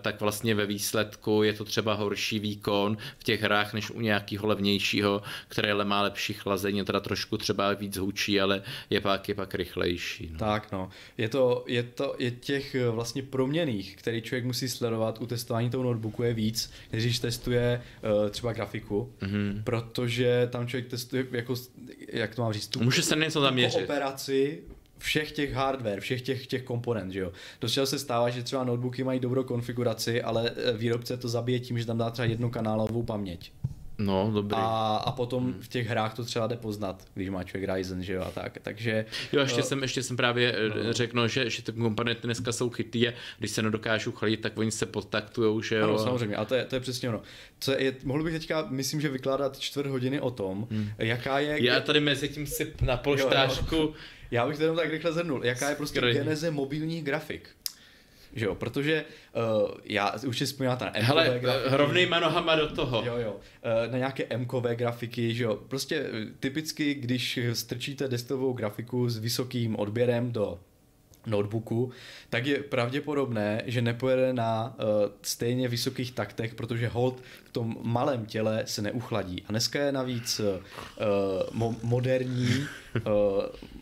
tak vlastně ve výsledku je to třeba horší výkon v těch hrách než u nějakého levnějšího, které má lepší chlazení, teda trošku třeba víc hučí, ale je pak, je pak rychlejší. No. Tak no, je to, je to, je těch eh, vlastně proměných, který člověk musí sledovat u testování toho notebooku je víc, když testuje uh, třeba grafiku, mm-hmm. protože tam člověk testuje jako, jak to mám říct, tu, Může se něco zaměřit. operaci všech těch hardware, všech těch, těch komponent, že jo. Dost se stává, že třeba notebooky mají dobrou konfiguraci, ale eh, výrobce to zabije tím, že tam dá třeba jednokanálovou paměť. No, dobrý. A, a potom hmm. v těch hrách to třeba jde poznat, když má člověk Ryzen, že jo, a tak. Takže... Jo, ještě, uh, jsem, ještě jsem právě eh, no. řekl, že, že ty komponenty dneska jsou chytý a když se nedokážou chladit, tak oni se podtaktujou, že jo. Ano, samozřejmě, a to je, to je přesně ono. Co je, mohl bych teďka, myslím, že vykládat čtvrt hodiny o tom, hmm. jaká je... Já tady mezi tím si na polštářku... Jo, jo. Já bych to jenom tak rychle zhrnul. Jaká je prostě Skrojní. geneze mobilních grafik? Že jo, protože uh, já už si vzpomínám na Hele, grafiky. rovnejma nohama do toho. Jo, jo. Uh, na nějaké MKV grafiky, že jo. Prostě typicky, když strčíte deskovou grafiku s vysokým odběrem do notebooku, tak je pravděpodobné, že nepojede na uh, stejně vysokých taktech, protože hold v tom malém těle se neuchladí. A dneska je navíc uh, mo- moderní, uh,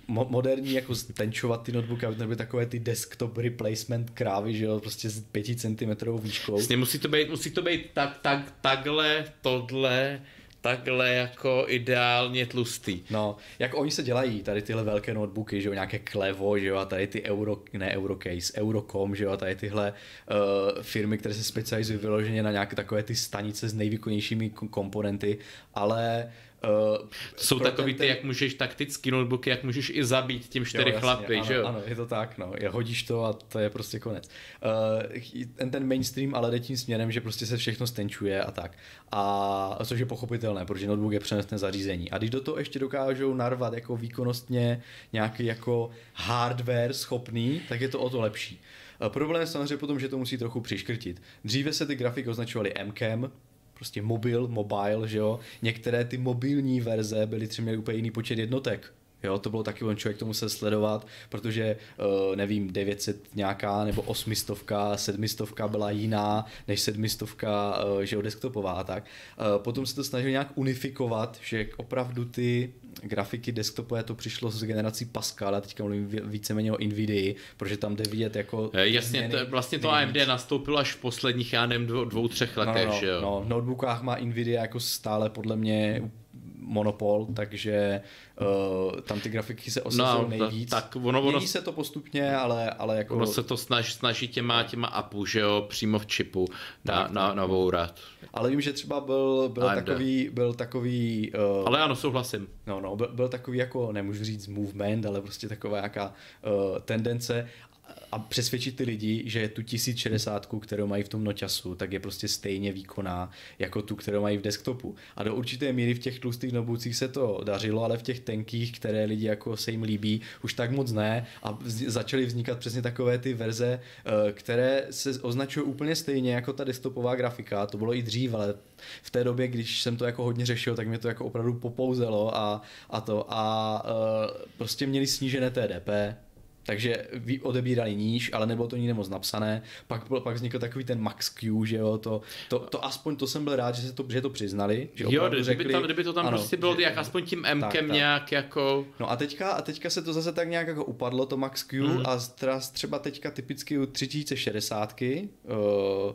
mo- moderní jako stenčovat ty notebooky, aby to nebyly takové ty desktop replacement krávy, že jo, prostě s 5 cm výškou. Musí to být, musí to být tak, tak, takhle, tohle, takhle jako ideálně tlustý. No, jak oni se dělají, tady tyhle velké notebooky, že jo, nějaké Klevo, že jo, a tady ty Euro, ne Eurocase, Eurocom, že jo, a tady tyhle uh, firmy, které se specializují vyloženě na nějaké takové ty stanice s nejvýkonnějšími komponenty, ale Uh, jsou takový ty, jak můžeš taktický notebooky, jak můžeš i zabít tím čtyři jo, chlapy, ano, že jo? Ano, je to tak, no. Je, hodíš to a to je prostě konec. Uh, ten, ten mainstream ale jde tím směrem, že prostě se všechno stenčuje a tak. A což je pochopitelné, protože notebook je přenesné zařízení. A když do toho ještě dokážou narvat jako výkonnostně nějaký jako hardware schopný, tak je to o to lepší. Uh, problém je samozřejmě potom, že to musí trochu přiškrtit. Dříve se ty grafiky označovaly MCAM, prostě mobil, mobile, že jo. Některé ty mobilní verze byly třeba měly úplně jiný počet jednotek. Jo, to bylo taky, on člověk to musel sledovat, protože, uh, nevím, 900 nějaká nebo 800, 700 byla jiná než 700, uh, že jo, desktopová a tak. Uh, potom se to snažil nějak unifikovat, že opravdu ty grafiky desktopové to přišlo z generací Pascal, a teďka mluvím víceméně o Nvidia, protože tam jde vidět jako... Jasně, to, vlastně to AMD nastoupilo až v posledních, já nevím, dvou, dvou třech letech, no, no, že jo? No, v notebookách má Nvidia jako stále podle mě monopol, takže uh, tam ty grafiky se osazují no, nejvíc. Tak ono, ono, Mění se to postupně, ale, ale jako... Ono se to snaží, snaží těma, těma apů, že jo, přímo v čipu na, tak, na, na vourat. Ale vím, že třeba byl, byl takový, byl takový... Uh, ale ano, souhlasím. No, no, byl, byl takový jako, nemůžu říct movement, ale prostě taková nějaká uh, tendence a přesvědčit ty lidi, že tu 1060, kterou mají v tom noťasu, tak je prostě stejně výkonná jako tu, kterou mají v desktopu. A do určité míry v těch tlustých notebookcích se to dařilo, ale v těch tenkých, které lidi jako se jim líbí, už tak moc ne a začaly vznikat přesně takové ty verze, eh, které se označují úplně stejně jako ta desktopová grafika. To bylo i dřív, ale v té době, když jsem to jako hodně řešil, tak mě to jako opravdu popouzelo a, a to a uh, prostě měli snížené TDP, takže odebírali níž, ale nebylo to nikde moc napsané. Pak, pak vznikl takový ten Max Q, že jo, to, to, to aspoň to jsem byl rád, že, se to, že to přiznali. Že jo, kdyby, řekli, tam, kdyby to tam ano, prostě bylo že, jak aspoň tím M tak, nějak tak. jako... No a teďka, a teďka se to zase tak nějak jako upadlo, to Max Q, mm. a třeba teďka typicky u 3060 uh,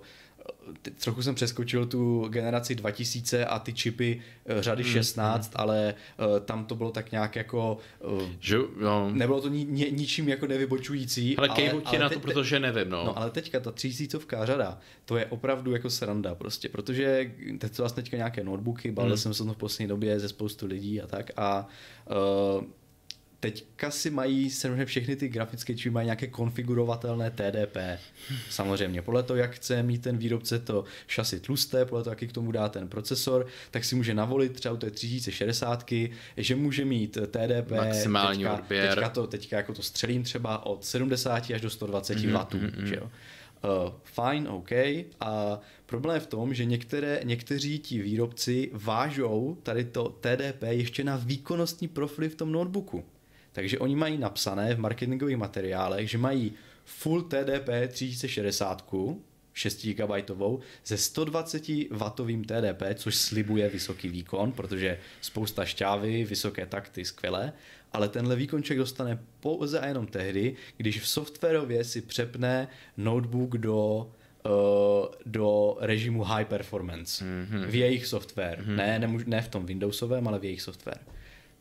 trochu jsem přeskočil tu generaci 2000 a ty čipy eh, řady 16, mm, ale uh, tam to bylo tak nějak jako... Uh, že, jo. Nebylo to ni, ni, ničím jako nevybočující. Ale, ale ti na to, te, protože nevím, no. no. ale teďka ta 3000 řada, to je opravdu jako sranda prostě, protože teď to vlastně teďka nějaké notebooky, bavil mm. jsem se to v poslední době ze spoustu lidí a tak a uh, teďka si mají samozřejmě všechny ty grafické čipy mají nějaké konfigurovatelné TDP. Samozřejmě, podle toho, jak chce mít ten výrobce to šasy tlusté, podle toho, jaký k tomu dá ten procesor, tak si může navolit třeba u té 3060, že může mít TDP maximální teďka, odběr. Teďka, to, teďka jako to střelím třeba od 70 až do 120 mm-hmm, W. Mm-hmm. Že jo? Uh, fajn, OK. A problém je v tom, že některé, někteří ti výrobci vážou tady to TDP ještě na výkonnostní profily v tom notebooku. Takže oni mají napsané v marketingových materiálech, že mají full TDP 3060, 6 GB se 120 W TDP, což slibuje vysoký výkon, protože spousta šťávy, vysoké takty, skvělé, ale tenhle výkon člověk dostane pouze a jenom tehdy, když v softwarově si přepne notebook do uh, do režimu high performance mm-hmm. v jejich software. Mm-hmm. Ne, ne, ne v tom Windowsovém, ale v jejich software.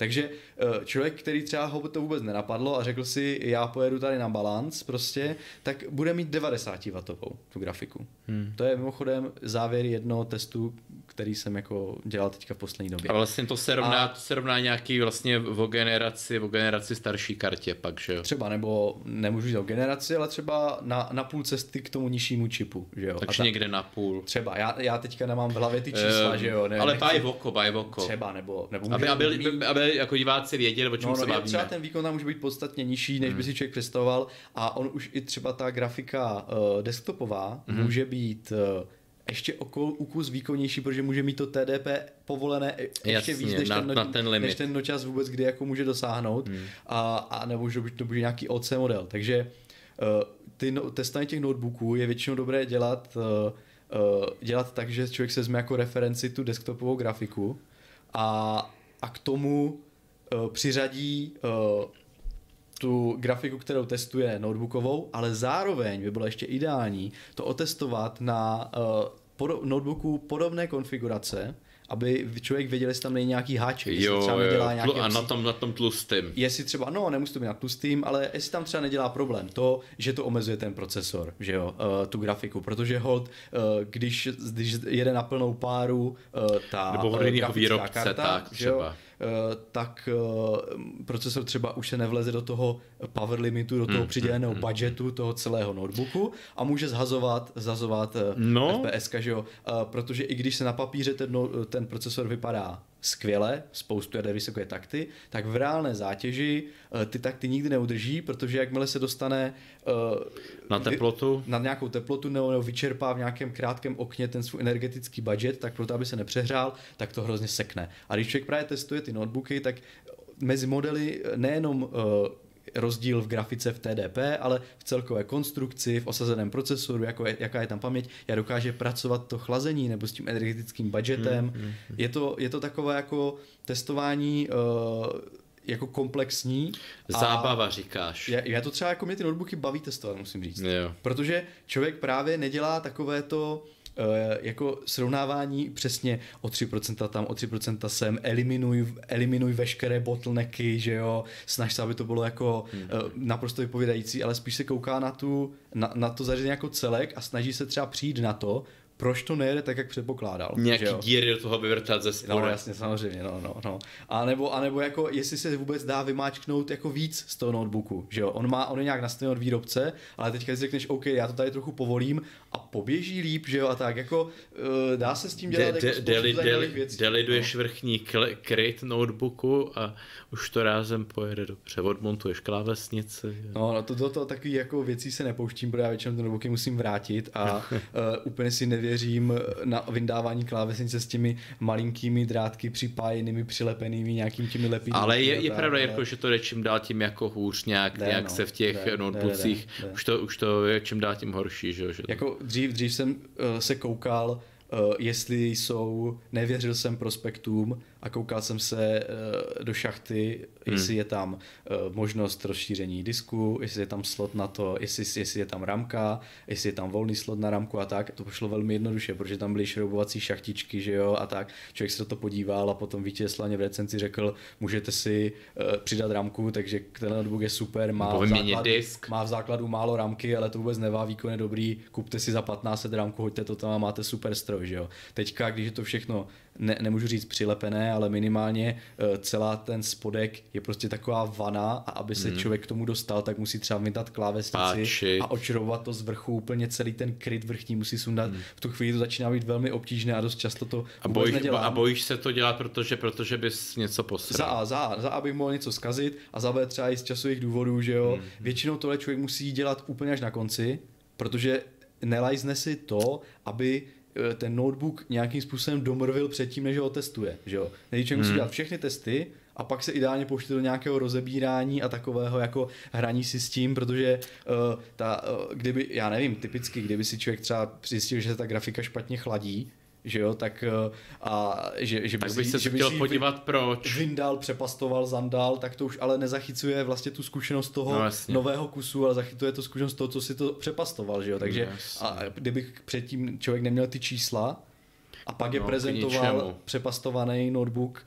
Takže eh, člověk, který třeba ho to vůbec nenapadlo a řekl si, já pojedu tady na balans prostě, tak bude mít 90 W tu grafiku. Hmm. To je mimochodem závěr jednoho testu, který jsem jako dělal teďka v poslední době. A vlastně to se rovná, a... to se rovná nějaký vlastně o generaci, o generaci starší kartě pak, že jo? Třeba, nebo nemůžu říct o generaci, ale třeba na, na půl cesty k tomu nižšímu čipu, že jo? Takže někde na půl. Třeba, já, já teďka nemám v hlavě ty čísla, um, že jo? Ne, ale baj oko, baj oko. Třeba, nebo... nebo aby, aby, aby, aby, jako diváci věděli, o čem no, no, se bavíme. Třeba ten výkon tam může být podstatně nižší, než hmm. by si člověk představoval a on už i třeba ta grafika uh, desktopová hmm. může být uh, ještě okol ukus výkonnější, protože může mít to TDP povolené e- ještě Jasně, víc, než, na, ten, na ten limit. než ten nočas vůbec kdy jako může dosáhnout hmm. a, a nebo že to bude nějaký OC model. Takže uh, ty no, testování těch notebooků je většinou dobré dělat uh, uh, dělat tak, že člověk se vezme jako referenci tu desktopovou grafiku a, a k tomu uh, přiřadí uh, tu grafiku, kterou testuje notebookovou, ale zároveň by bylo ještě ideální to otestovat na uh, podo- notebooku podobné konfigurace aby člověk věděl, jestli tam není nějaký háček, jo, třeba nedělá jo. a na tom, na tom tlustým. Jestli třeba, no nemusí to být na tlustým, ale jestli tam třeba nedělá problém to, že to omezuje ten procesor, že jo, uh, tu grafiku, protože hold, uh, když, když jede na plnou páru uh, ta Nebo uh, výrobce, karta, tak třeba. Že jo, Eh, tak eh, procesor třeba už se nevleze do toho power limitu, do toho hmm, přiděleného hmm, hmm, budgetu toho celého notebooku a může zhazovat, zhazovat eh, no. FPS, že jo? Protože i když se na papíře ten, no, ten procesor vypadá skvěle, spoustu jader vysoké takty, tak v reálné zátěži ty takty nikdy neudrží, protože jakmile se dostane na teplotu, na nějakou teplotu nebo vyčerpá v nějakém krátkém okně ten svůj energetický budget, tak proto, aby se nepřehrál, tak to hrozně sekne. A když člověk právě testuje ty notebooky, tak mezi modely nejenom rozdíl v grafice v TDP, ale v celkové konstrukci, v osazeném procesoru, jako je, jaká je tam paměť, jak dokáže pracovat to chlazení nebo s tím energetickým budgetem. Hmm, hmm, hmm. Je, to, je to takové jako testování uh, jako komplexní. Zábava říkáš. Já, já to třeba jako mě ty notebooky baví testovat, musím říct. Jo. Protože člověk právě nedělá takové to Eh, jako srovnávání přesně o 3% tam, o 3% sem, eliminuj, eliminuj veškeré bottlenecky, že jo, snaž se, aby to bylo jako hmm. naprosto vypovědající, ale spíš se kouká na, tu, na, na to zařízení jako celek a snaží se třeba přijít na to, proč to nejde tak, jak předpokládal. Nějaký díry do toho vyvrtat ze spodu. No jasně, samozřejmě, no, no, no. A nebo, a nebo jako, jestli se vůbec dá vymáčknout jako víc z toho notebooku, že jo. On má, on je nějak nastavený od výrobce, ale teďka si řekneš, OK, já to tady trochu povolím a poběží líp, že jo, a tak, jako uh, dá se s tím dělat de, jako de, deli, věcí. Deliduješ no. vrchní kryt notebooku a už to rázem pojede dobře, odmontuješ klávesnici. No, no to, to, to takový jako věcí se nepouštím, protože já většinou ty notebooky musím vrátit a uh, úplně si nevěřím nevěřím na vyndávání klávesnice s těmi malinkými drátky připájenými, přilepenými nějakým těmi lepidly. Ale je, je pravda, jako, že to jde čím dál tím jako hůř nějak, ne, nějak no, se v těch ne, notebookcích, ne, ne, ne. Už, to, už to je čím dál tím horší. Že, že jako dřív, dřív jsem uh, se koukal, uh, jestli jsou, nevěřil jsem prospektům, a koukal jsem se uh, do šachty, hmm. jestli je tam uh, možnost rozšíření disku, jestli je tam slot na to, jestli, jestli je tam ramka, jestli je tam volný slot na ramku a tak. To pošlo velmi jednoduše, protože tam byly šroubovací šachtičky, že jo, a tak. Člověk se to podíval a potom vítěz Slaně v recenzi řekl, můžete si uh, přidat ramku, takže ten notebook je super, má v, základu, disk. má v základu málo ramky, ale to vůbec nevá, výkon je dobrý, kupte si za 15 ramku, hoďte to tam a máte super stroj, že jo. Teďka, když je to všechno ne, nemůžu říct přilepené, ale minimálně uh, celá ten spodek je prostě taková vana a aby se mm. člověk k tomu dostal, tak musí třeba vydat klávesnici a očarovat to z vrchu úplně celý ten kryt vrchní musí sundat. Mm. V tu chvíli to začíná být velmi obtížné a dost často to a bojíš, nedělám. A bojíš se to dělat, protože, protože bys něco posral. Za A, za A, za A bych mohl něco zkazit a za B třeba i z časových důvodů, že jo. Mm. Většinou tohle člověk musí dělat úplně až na konci, protože nelajzne si to, aby Eh, ten notebook nějakým způsobem domrvil předtím, než ho testuje. Že jo? Nejdřív musí hmm. dělat všechny testy a pak se ideálně pouštět do nějakého rozebírání a takového jako hraní si s tím, protože uh, ta, uh, kdyby, já nevím, typicky, kdyby si člověk třeba zjistil, že se ta grafika špatně chladí, že jo, tak eh, a že, že by tak bych se že chtěl by podívat vy, proč. Vyndal, přepastoval, zandal, tak to už ale nezachycuje vlastně tu zkušenost toho no, nového kusu, ale zachytuje to zkušenost toho, co si to přepastoval, že jo, takže no, a kdybych předtím člověk neměl ty čísla a pak no, je prezentoval přepastovaný notebook,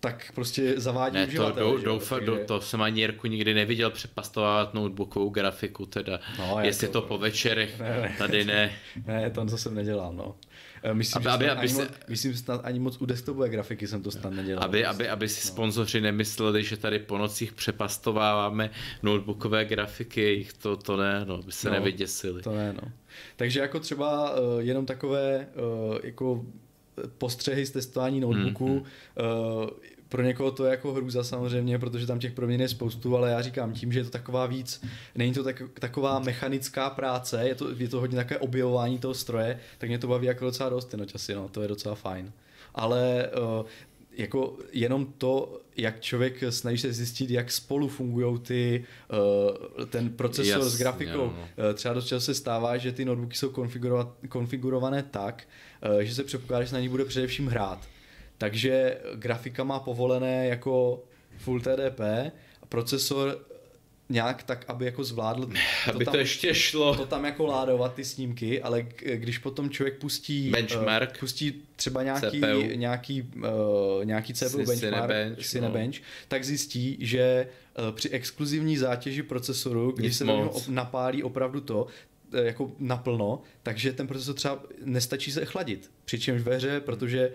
tak prostě zavádí ne, to, dou, doufa, do, to jsem ani Jirku nikdy neviděl přepastovat notebookovou grafiku, teda no, jestli to, to po večerech, ne, ne, tady ne. Ne, to jsem nedělal, no. Eh, myslím, aby, že aby, aby se... moc, myslím, snad ani moc u desktopové grafiky jsem to snad nedělal. Aby, aby, aby si no. sponzoři nemysleli, že tady po nocích přepastováváme notebookové grafiky, to, to ne, no, by se no, nevyděsili. To ne, no. Takže jako třeba uh, jenom takové uh, jako postřehy z testování notebooku. Mm-hmm. Uh, pro někoho to je jako hrůza samozřejmě, protože tam těch proměn je spoustu, ale já říkám tím, že je to taková víc, není to tak, taková mechanická práce, je to, je to hodně takové objevování toho stroje, tak mě to baví jako docela dost ty nočasy, no, to je docela fajn. Ale uh, jako jenom to, jak člověk snaží se zjistit, jak spolu fungují ty, uh, ten procesor yes, s grafikou. Yeah, no. uh, třeba dost často se stává, že ty notebooky jsou konfigurované tak, uh, že se předpokládá, že na ní bude především hrát. Takže grafika má povolené jako Full TDP, procesor nějak tak, aby jako zvládl to aby tam, to ještě šlo. To tam jako ládovat ty snímky, ale když potom člověk pustí benchmark, uh, pustí třeba nějaký, CPU. nějaký, uh, nějaký CPU benchmark, Cinebench, Cinebench no. tak zjistí, že uh, při exkluzivní zátěži procesoru, když Nic se moc. napálí opravdu to, jako naplno, takže ten procesor třeba nestačí se chladit. Přičemž ve hře, protože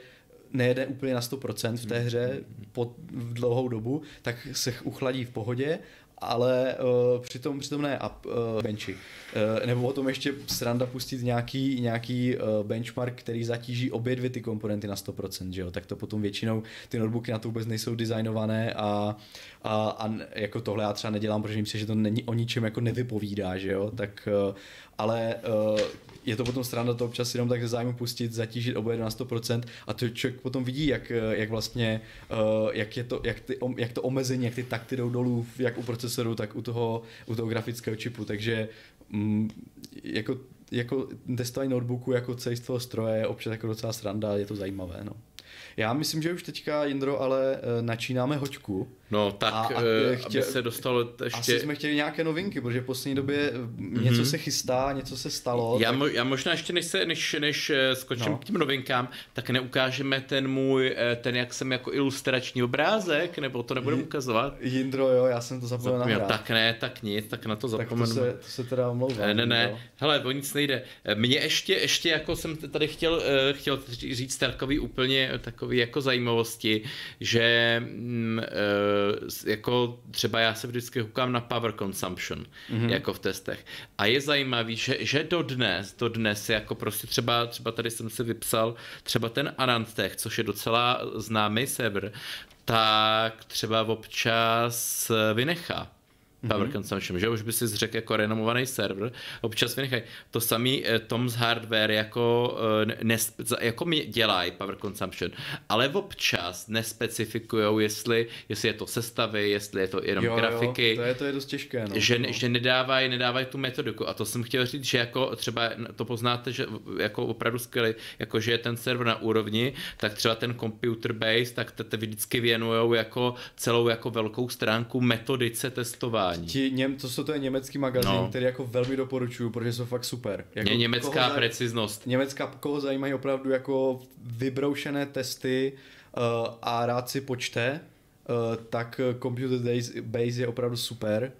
nejede úplně na 100% v té hře po v dlouhou dobu, tak se uchladí v pohodě ale uh, přitom, přitom ne up uh, benchy. Uh, nebo o tom ještě sranda pustit nějaký, nějaký uh, benchmark, který zatíží obě dvě ty komponenty na 100%, že jo? tak to potom většinou ty notebooky na to vůbec nejsou designované a, a, a jako tohle já třeba nedělám, protože myslím, že to není o ničem jako nevypovídá, že jo, tak uh, ale uh, je to potom strana to občas jenom tak ze zájmu pustit, zatížit oboje na 100% a to člověk potom vidí, jak, jak vlastně, uh, jak, je to, jak, ty, jak to omezení, jak ty takty jdou dolů, jak u procesoru, tak u toho, u toho grafického čipu, takže mm, jako, jako testování notebooku jako toho stroje je občas jako docela sranda, je to zajímavé, no. Já myslím, že už teďka, Jindro, ale načínáme hoďku. No tak, a, a eh, chtěl, aby se dostalo ještě... Asi jsme chtěli nějaké novinky, protože v poslední době mm-hmm. něco se chystá, něco se stalo. Já, tak... mo, já možná ještě než, se, než, než eh, skočím no. k těm novinkám, tak neukážeme ten můj, ten jak jsem jako ilustrační obrázek, nebo to nebudeme ukazovat? Jindro, jo, já jsem to zapomněl nahrát. Tak ne, tak nic, tak na to zapomenu. Tak to se, to se teda omlouvám. Ne, ne, ne, hele, o nic nejde. Mně ještě, ještě jako jsem tady chtěl, chtěl říct takový úplně takový jako zajímavosti, že mm, jako třeba já se vždycky koukám na power consumption, mm-hmm. jako v testech. A je zajímavý, že, že dodnes, dodnes jako prostě třeba, třeba tady jsem si vypsal třeba ten Anantech, což je docela známý server, tak třeba občas vynechá power mm-hmm. consumption, že už by si řekl jako renomovaný server, občas vynechají. To samý eh, Tom's Hardware jako, eh, nes, jako dělají power consumption, ale občas nespecifikují, jestli, jestli je to sestavy, jestli je to jenom jo, grafiky. Jo, to je, to je dost těžké. No. Že, no. že nedávají, nedávají tu metodiku a to jsem chtěl říct, že jako třeba to poznáte, že jako opravdu skvělý, jako že je ten server na úrovni, tak třeba ten computer base, tak te, te vždycky věnujou jako celou jako velkou stránku metodice testování vzdělání. Ti, něm, to, jsou, to je německý magazín, no. který jako velmi doporučuju, protože jsou fakt super. Jako, je německá koho preciznost. Německá, koho zajímají opravdu jako vybroušené testy uh, a rád si počte, uh, tak Computer Base je opravdu super.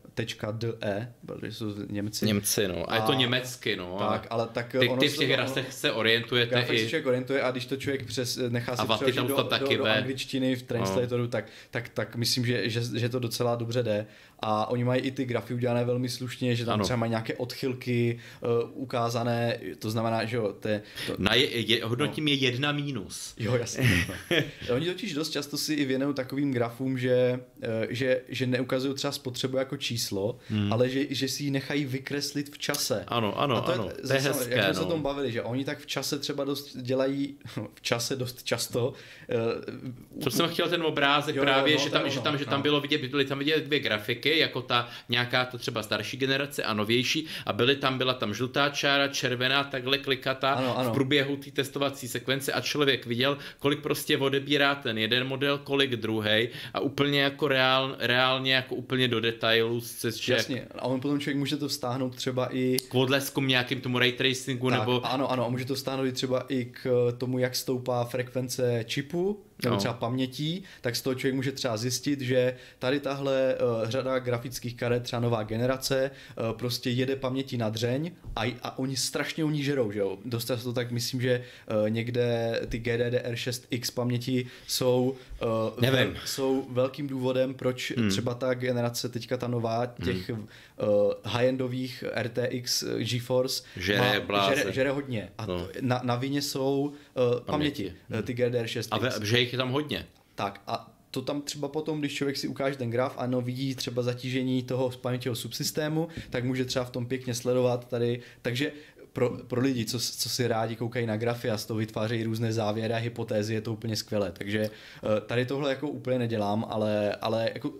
.de, protože jsou Němci. Němci, no. A, a je to německy, no. Tak, ale tak ty, ty v těch grafech se orientujete i... se člověk orientuje a když to člověk přes, nechá si přeložit do, do, do, do, angličtiny v translatoru, no. tak, tak, tak myslím, že, že, že to docela dobře jde a oni mají i ty grafy udělané velmi slušně, že tam ano. třeba mají nějaké odchylky uh, ukázané, to znamená, že jo, to, je, to, Na je, je, hodnotím no. je jedna mínus. Jo, jasně. No. oni totiž dost často si i věnují takovým grafům, že, uh, že, že neukazují třeba spotřebu jako číslo, hmm. ale že, že si ji nechají vykreslit v čase. Ano, ano, a to ano. Je, to je hezké, jak jsme no. se o tom bavili, že oni tak v čase třeba dost dělají, v čase dost často. Uh, Co jsem chtěl ten obrázek jo, právě, jo, no, že, tam, že tam, že tam no. bylo vidět, byly tam vidět dvě grafiky, jako ta nějaká to třeba starší generace a novější a byly tam, byla tam žlutá čára, červená, takhle klikatá ano, ano. v průběhu té testovací sekvence a člověk viděl, kolik prostě odebírá ten jeden model, kolik druhý a úplně jako reál, reálně jako úplně do detailů. Že Jasně, a on potom člověk může to vztáhnout třeba i k odleskům nějakým tomu ray tracingu tak, nebo... Ano, ano, a může to vztáhnout i třeba i k tomu, jak stoupá frekvence čipu, nebo no. třeba pamětí, tak z toho člověk může třeba zjistit, že tady tahle uh, řada grafických karet, třeba nová generace, uh, prostě jede paměti na dřeň a, a oni strašně u ní žerou, že jo. Dost to tak myslím, že uh, někde ty GDDR6X paměti jsou, uh, Nevím. jsou velkým důvodem, proč hmm. třeba ta generace, teďka ta nová, těch hmm. uh, high-endových RTX GeForce žere, má, žere, žere hodně. A no. na, na vině jsou uh, paměti, paměti. Uh, ty GDR6X. A ve, že jich je tam hodně. Tak a to tam třeba potom, když člověk si ukáže ten graf, ano, vidí třeba zatížení toho paměťového subsystému, tak může třeba v tom pěkně sledovat tady, takže pro, pro lidi, co, co si rádi koukají na grafy a z toho vytvářejí různé závěry a hypotézy, je to úplně skvělé. Takže eh, tady tohle jako úplně nedělám, ale, ale jako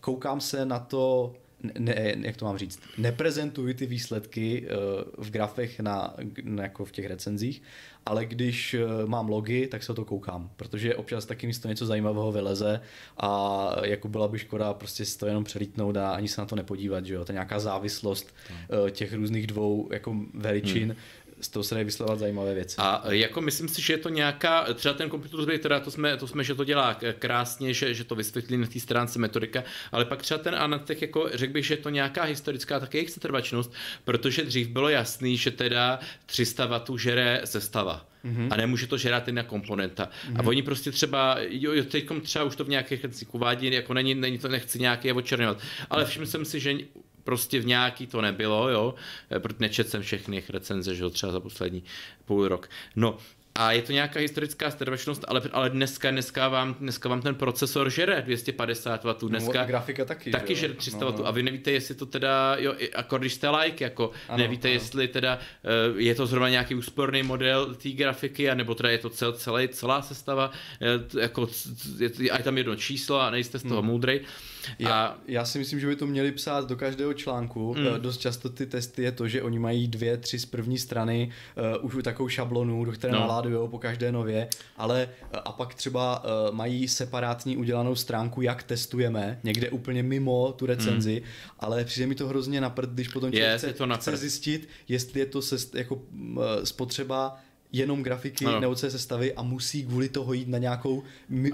koukám se na to ne, jak to mám říct, neprezentuji ty výsledky uh, v grafech na, jako v těch recenzích, ale když uh, mám logy, tak se to koukám, protože občas taky místo něco zajímavého vyleze a jako byla by škoda prostě si to jenom přelítnout a ani se na to nepodívat, že jo, to je nějaká závislost uh, těch různých dvou jako veličin, hmm z toho se dají vyslovovat zajímavé věci. A jako myslím si, že je to nějaká, třeba ten computer teda to jsme, to jsme, že to dělá krásně, že, že to vysvětlí na té stránce metodika, ale pak třeba ten Anatech, jako řekl bych, že je to nějaká historická také jejich setrvačnost, protože dřív bylo jasný, že teda 300 W žere sestava. Mm-hmm. A nemůže to žerat jedna komponenta. Mm-hmm. A oni prostě třeba, jo, jo teď třeba už to v nějakých uvádí, jako není, není to, nechci nějaký očerňovat, ale všiml jsem si, že prostě v nějaký to nebylo, jo, eh, protože nečet jsem všechny recenze, že jo, třeba za poslední půl rok. No, a je to nějaká historická strvačnost, ale, ale dneska, dneska, vám, dneska vám ten procesor žere 250 W. Dneska no, grafika taky. Taky žere 300 no, no. W. A vy nevíte, jestli to teda, jo, jako když jste like, jako ano, nevíte, ano. jestli teda uh, je to zrovna nějaký úsporný model té grafiky, anebo teda je to cel, celý, celá sestava, uh, jako, je, je tam jedno číslo a nejste z toho hmm. moudrej. Já, já si myslím, že by to měli psát do každého článku. Mm. Dost často ty testy je to, že oni mají dvě, tři z první strany uh, už takovou šablonu, do které no. naládují po každé nově, ale uh, a pak třeba uh, mají separátní udělanou stránku, jak testujeme, někde úplně mimo tu recenzi, mm. ale přijde mi to hrozně napřed, když potom člověk chce, chce zjistit, jestli je to se, jako uh, spotřeba jenom grafiky ano. nebo se sestavy a musí kvůli toho jít na nějakou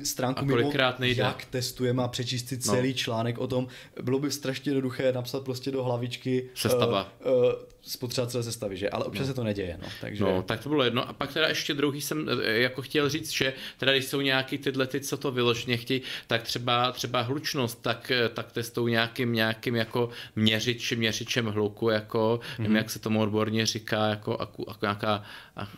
stránku mimo, nejde. jak testujeme a přečíst si celý no. článek o tom. Bylo by strašně jednoduché napsat prostě do hlavičky Sestava. Uh, uh, spotřeba celé sestavy, že? Ale občas no. se to neděje, no. Takže... No, tak to bylo jedno. A pak teda ještě druhý jsem eh, jako chtěl říct, že teda když jsou nějaký tyhle ty, co to vyloženě chtějí, tak třeba, třeba hlučnost, tak, eh, tak testují nějakým, nějakým jako měřič, měřičem hluku, jako, mm-hmm. nevím, mhm. jak se tomu odborně říká, jako, jako, jako nějaká...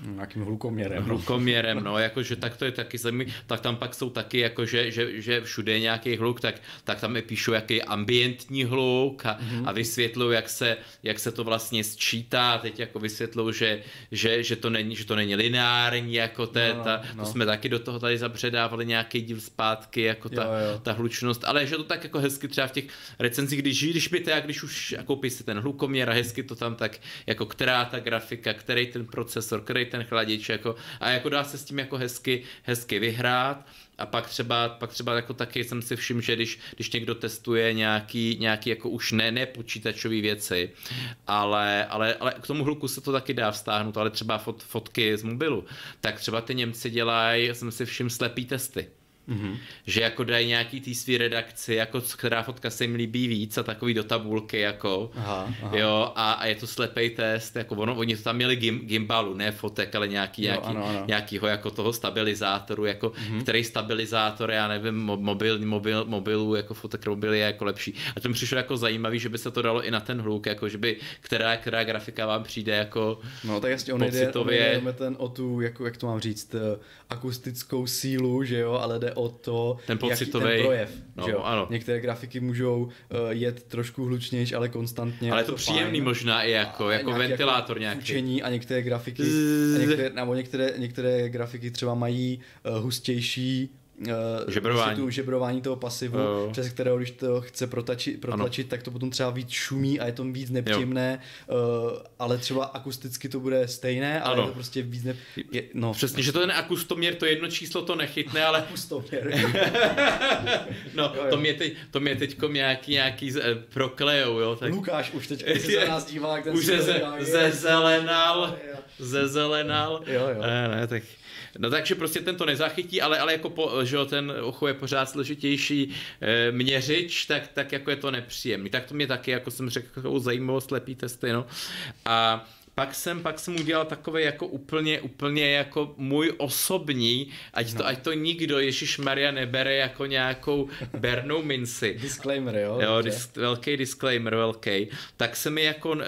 Nějakým hlukoměrem. Hlukoměrem, no, jakože tak to je taky zajímavý. Tak tam pak jsou taky, jako, že, že, že všude je nějaký hluk, tak, tak tam je píšu, jaký je ambientní hluk a, mm-hmm. a vysvětlují, jak se, jak se to vlastně sčítá, teď jako vysvětlou, že, že, že, to není, že to není lineární, jako te, no, ta, no. to jsme taky do toho tady zapředávali nějaký díl zpátky, jako ta, jo, jo. ta hlučnost, ale že to tak jako hezky třeba v těch recenzích, když, když by teda, když už koupíš si ten hlukoměr a hezky to tam tak, jako která ta grafika, který ten procesor, který ten chladič, jako, a jako dá se s tím jako hezky, hezky vyhrát a pak třeba, pak třeba jako taky jsem si všiml, že když, když někdo testuje nějaký, nějaký jako už ne, ne počítačové věci, ale, ale, ale k tomu hluku se to taky dá vztáhnout, ale třeba fot, fotky z mobilu, tak třeba ty Němci dělají, jsem si všiml, slepý testy. Mm-hmm. Že jako dají nějaký tý svý redakci, jako která fotka se jim líbí víc a takový do tabulky, jako, aha, aha. jo, a, a, je to slepý test, jako ono, oni to tam měli gim, gimbalu, ne fotek, ale nějaký, jo, nějaký, ano, ano. nějakýho jako toho stabilizátoru, jako, mm-hmm. který stabilizátor, já nevím, mobil, mobil, mobilu, jako fotek mobil je jako lepší. A to mi přišlo jako zajímavý, že by se to dalo i na ten hluk, jako, že by, která, která grafika vám přijde jako No tak jasně, on jde, on jde ten o tu, jako, jak to mám říct, eh, akustickou sílu, že jo, ale jde o to, ten pocitový ten projev. No, že jo? Ano. Některé grafiky můžou uh, jet trošku hlučnější, ale konstantně. Ale to, to příjemný fajn. možná i jako, a jako nějaký ventilátor jako nějaký. Fučení a některé grafiky, a některé, nebo některé, některé grafiky třeba mají uh, hustější uh, žebrování. Tu žebrování toho pasivu, uh. přes kterého když to chce protlačit, protlačit tak to potom třeba víc šumí a je to víc nepříjemné, uh, ale třeba akusticky to bude stejné, ale ano. je to prostě víc ne... Je, no. Přesně, že to ten akustoměr, to jedno číslo to nechytne, ale... Akustoměr. no, jo, jo. to mě, teď, to mě teďko nějaký, nějaký z, eh, proklejou, jo. Tak... Lukáš už teď se za nás dívá, jak ten Už ze, ze, zelenal, ze zelenal. Jo, jo. Ne, ne, tak No takže prostě ten to nezachytí, ale, ale jako po, že jo, ten ocho je pořád složitější e, měřič, tak, tak jako je to nepříjemný. Tak to mě taky, jako jsem řekl, jako zajímavou slepý testy, no. A pak jsem, pak jsem udělal takové jako úplně, úplně jako můj osobní, ať to, no. ať to nikdo, Ježíš Maria nebere jako nějakou bernou minci. disclaimer, jo? Jo, dis, velký disclaimer, velký. Tak se mi jako uh,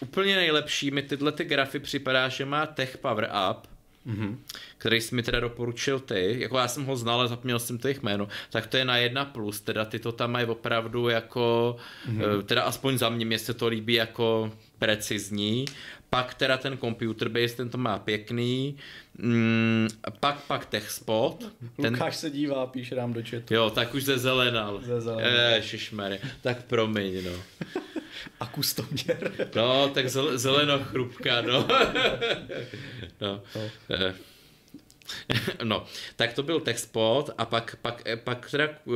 úplně nejlepší mi tyhle ty grafy připadá, že má Tech Power Up, mm-hmm. který jsi mi teda doporučil ty, jako já jsem ho znal, ale zapomněl jsem to jejich jméno, tak to je na jedna plus, teda ty to tam mají opravdu jako, mm-hmm. teda aspoň za mě, mě se to líbí jako precizní, pak teda ten computer base, ten to má pěkný, mm, pak, pak TechSpot. Ten... Lukáš se dívá, píše nám do chatu. Jo, tak už zezelenal. Zezelenal. Ježišmarja, tak promiň, no. A kustoměr. No, tak zeleno chrupka, no. no. no. Eh. No, tak to byl TechSpot a pak, pak, pak teda uh,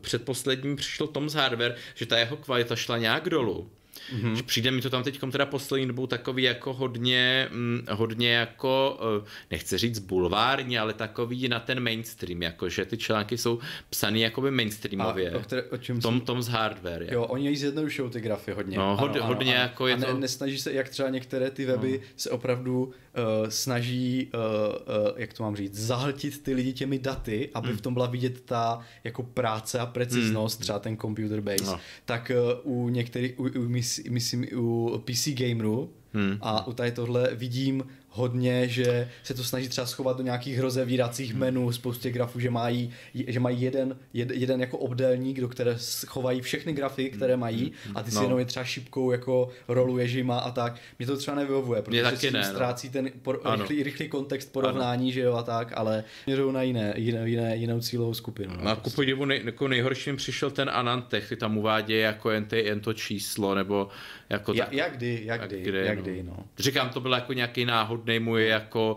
předposledním přišel Tom's Hardware, že ta jeho kvalita šla nějak dolů. Mm-hmm. Přijde mi to tam teď teda poslední dobou takový jako hodně, hm, hodně jako, eh, nechci říct bulvární, ale takový na ten mainstream, jako že ty články jsou psaný jakoby mainstreamově. A o, které, o čem tom, tom z hardware. Jo, oni ji zjednodušují ty grafy hodně. No, hod, ano, hodně ano, jako je a ne, to... nesnaží se, jak třeba některé ty weby no. se opravdu uh, snaží, uh, uh, jak to mám říct, zahltit ty lidi těmi daty, aby mm. v tom byla vidět ta jako práce a preciznost, mm. třeba ten computer base. No. Tak uh, u některých, u, u, myslím u PC Gameru hmm. a u tady tohle vidím hodně, že se to snaží třeba schovat do nějakých rozevíracích hmm. menů, spoustě grafů, že mají, že mají jeden, jed, jeden jako obdélník, do které schovají všechny grafy, které hmm. mají hmm. a ty si no. jenom je třeba šipkou jako roluje žima a tak. Mě to třeba nevyhovuje, protože taky si ne, no. ztrácí no. ten por, rychlý, rychlý kontext porovnání, ano. že jo a tak, ale měřou na jiné, jiné, jiné, jinou cílovou skupinu. No, no prostě. podivu nej, jako nejhorším přišel ten Anantech, ty tam uvádějí jako jen, ty, jen to číslo, nebo jako ja, tak, jak kdy, jak, jak kdy, kdy, jak no. kdy, no. Říkám, to byl jako nějaký náhodný můj jako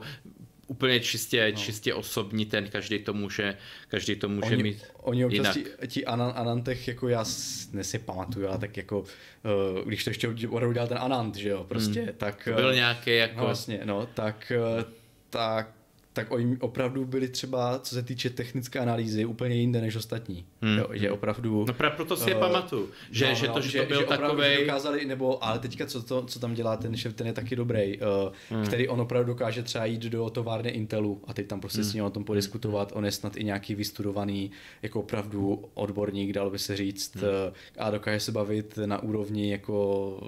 úplně čistě, no. čistě osobní ten, každý to může, každý to může oni, mít Oni občas ti, ti Anantech, jako já si pamatuju, ale tak jako, uh, když to ještě udělal ten Anant, že jo, prostě, hmm. tak... Byl uh, nějaký jako... No vlastně, no, tak, uh, tak tak oni opravdu byli třeba, co se týče technické analýzy, úplně jinde než ostatní. Hmm. Jo, že opravdu... No právě proto si je uh, pamatuju, že, no, že to, no, že, že to byl že takovej... dokázali, nebo, ale teďka co, to, co tam dělá ten šef, ten je taky dobrý, uh, hmm. který on opravdu dokáže třeba jít do továrny Intelu a teď tam prostě hmm. s ním o tom podiskutovat, on je snad i nějaký vystudovaný, jako opravdu odborník, dal by se říct, hmm. uh, a dokáže se bavit na úrovni jako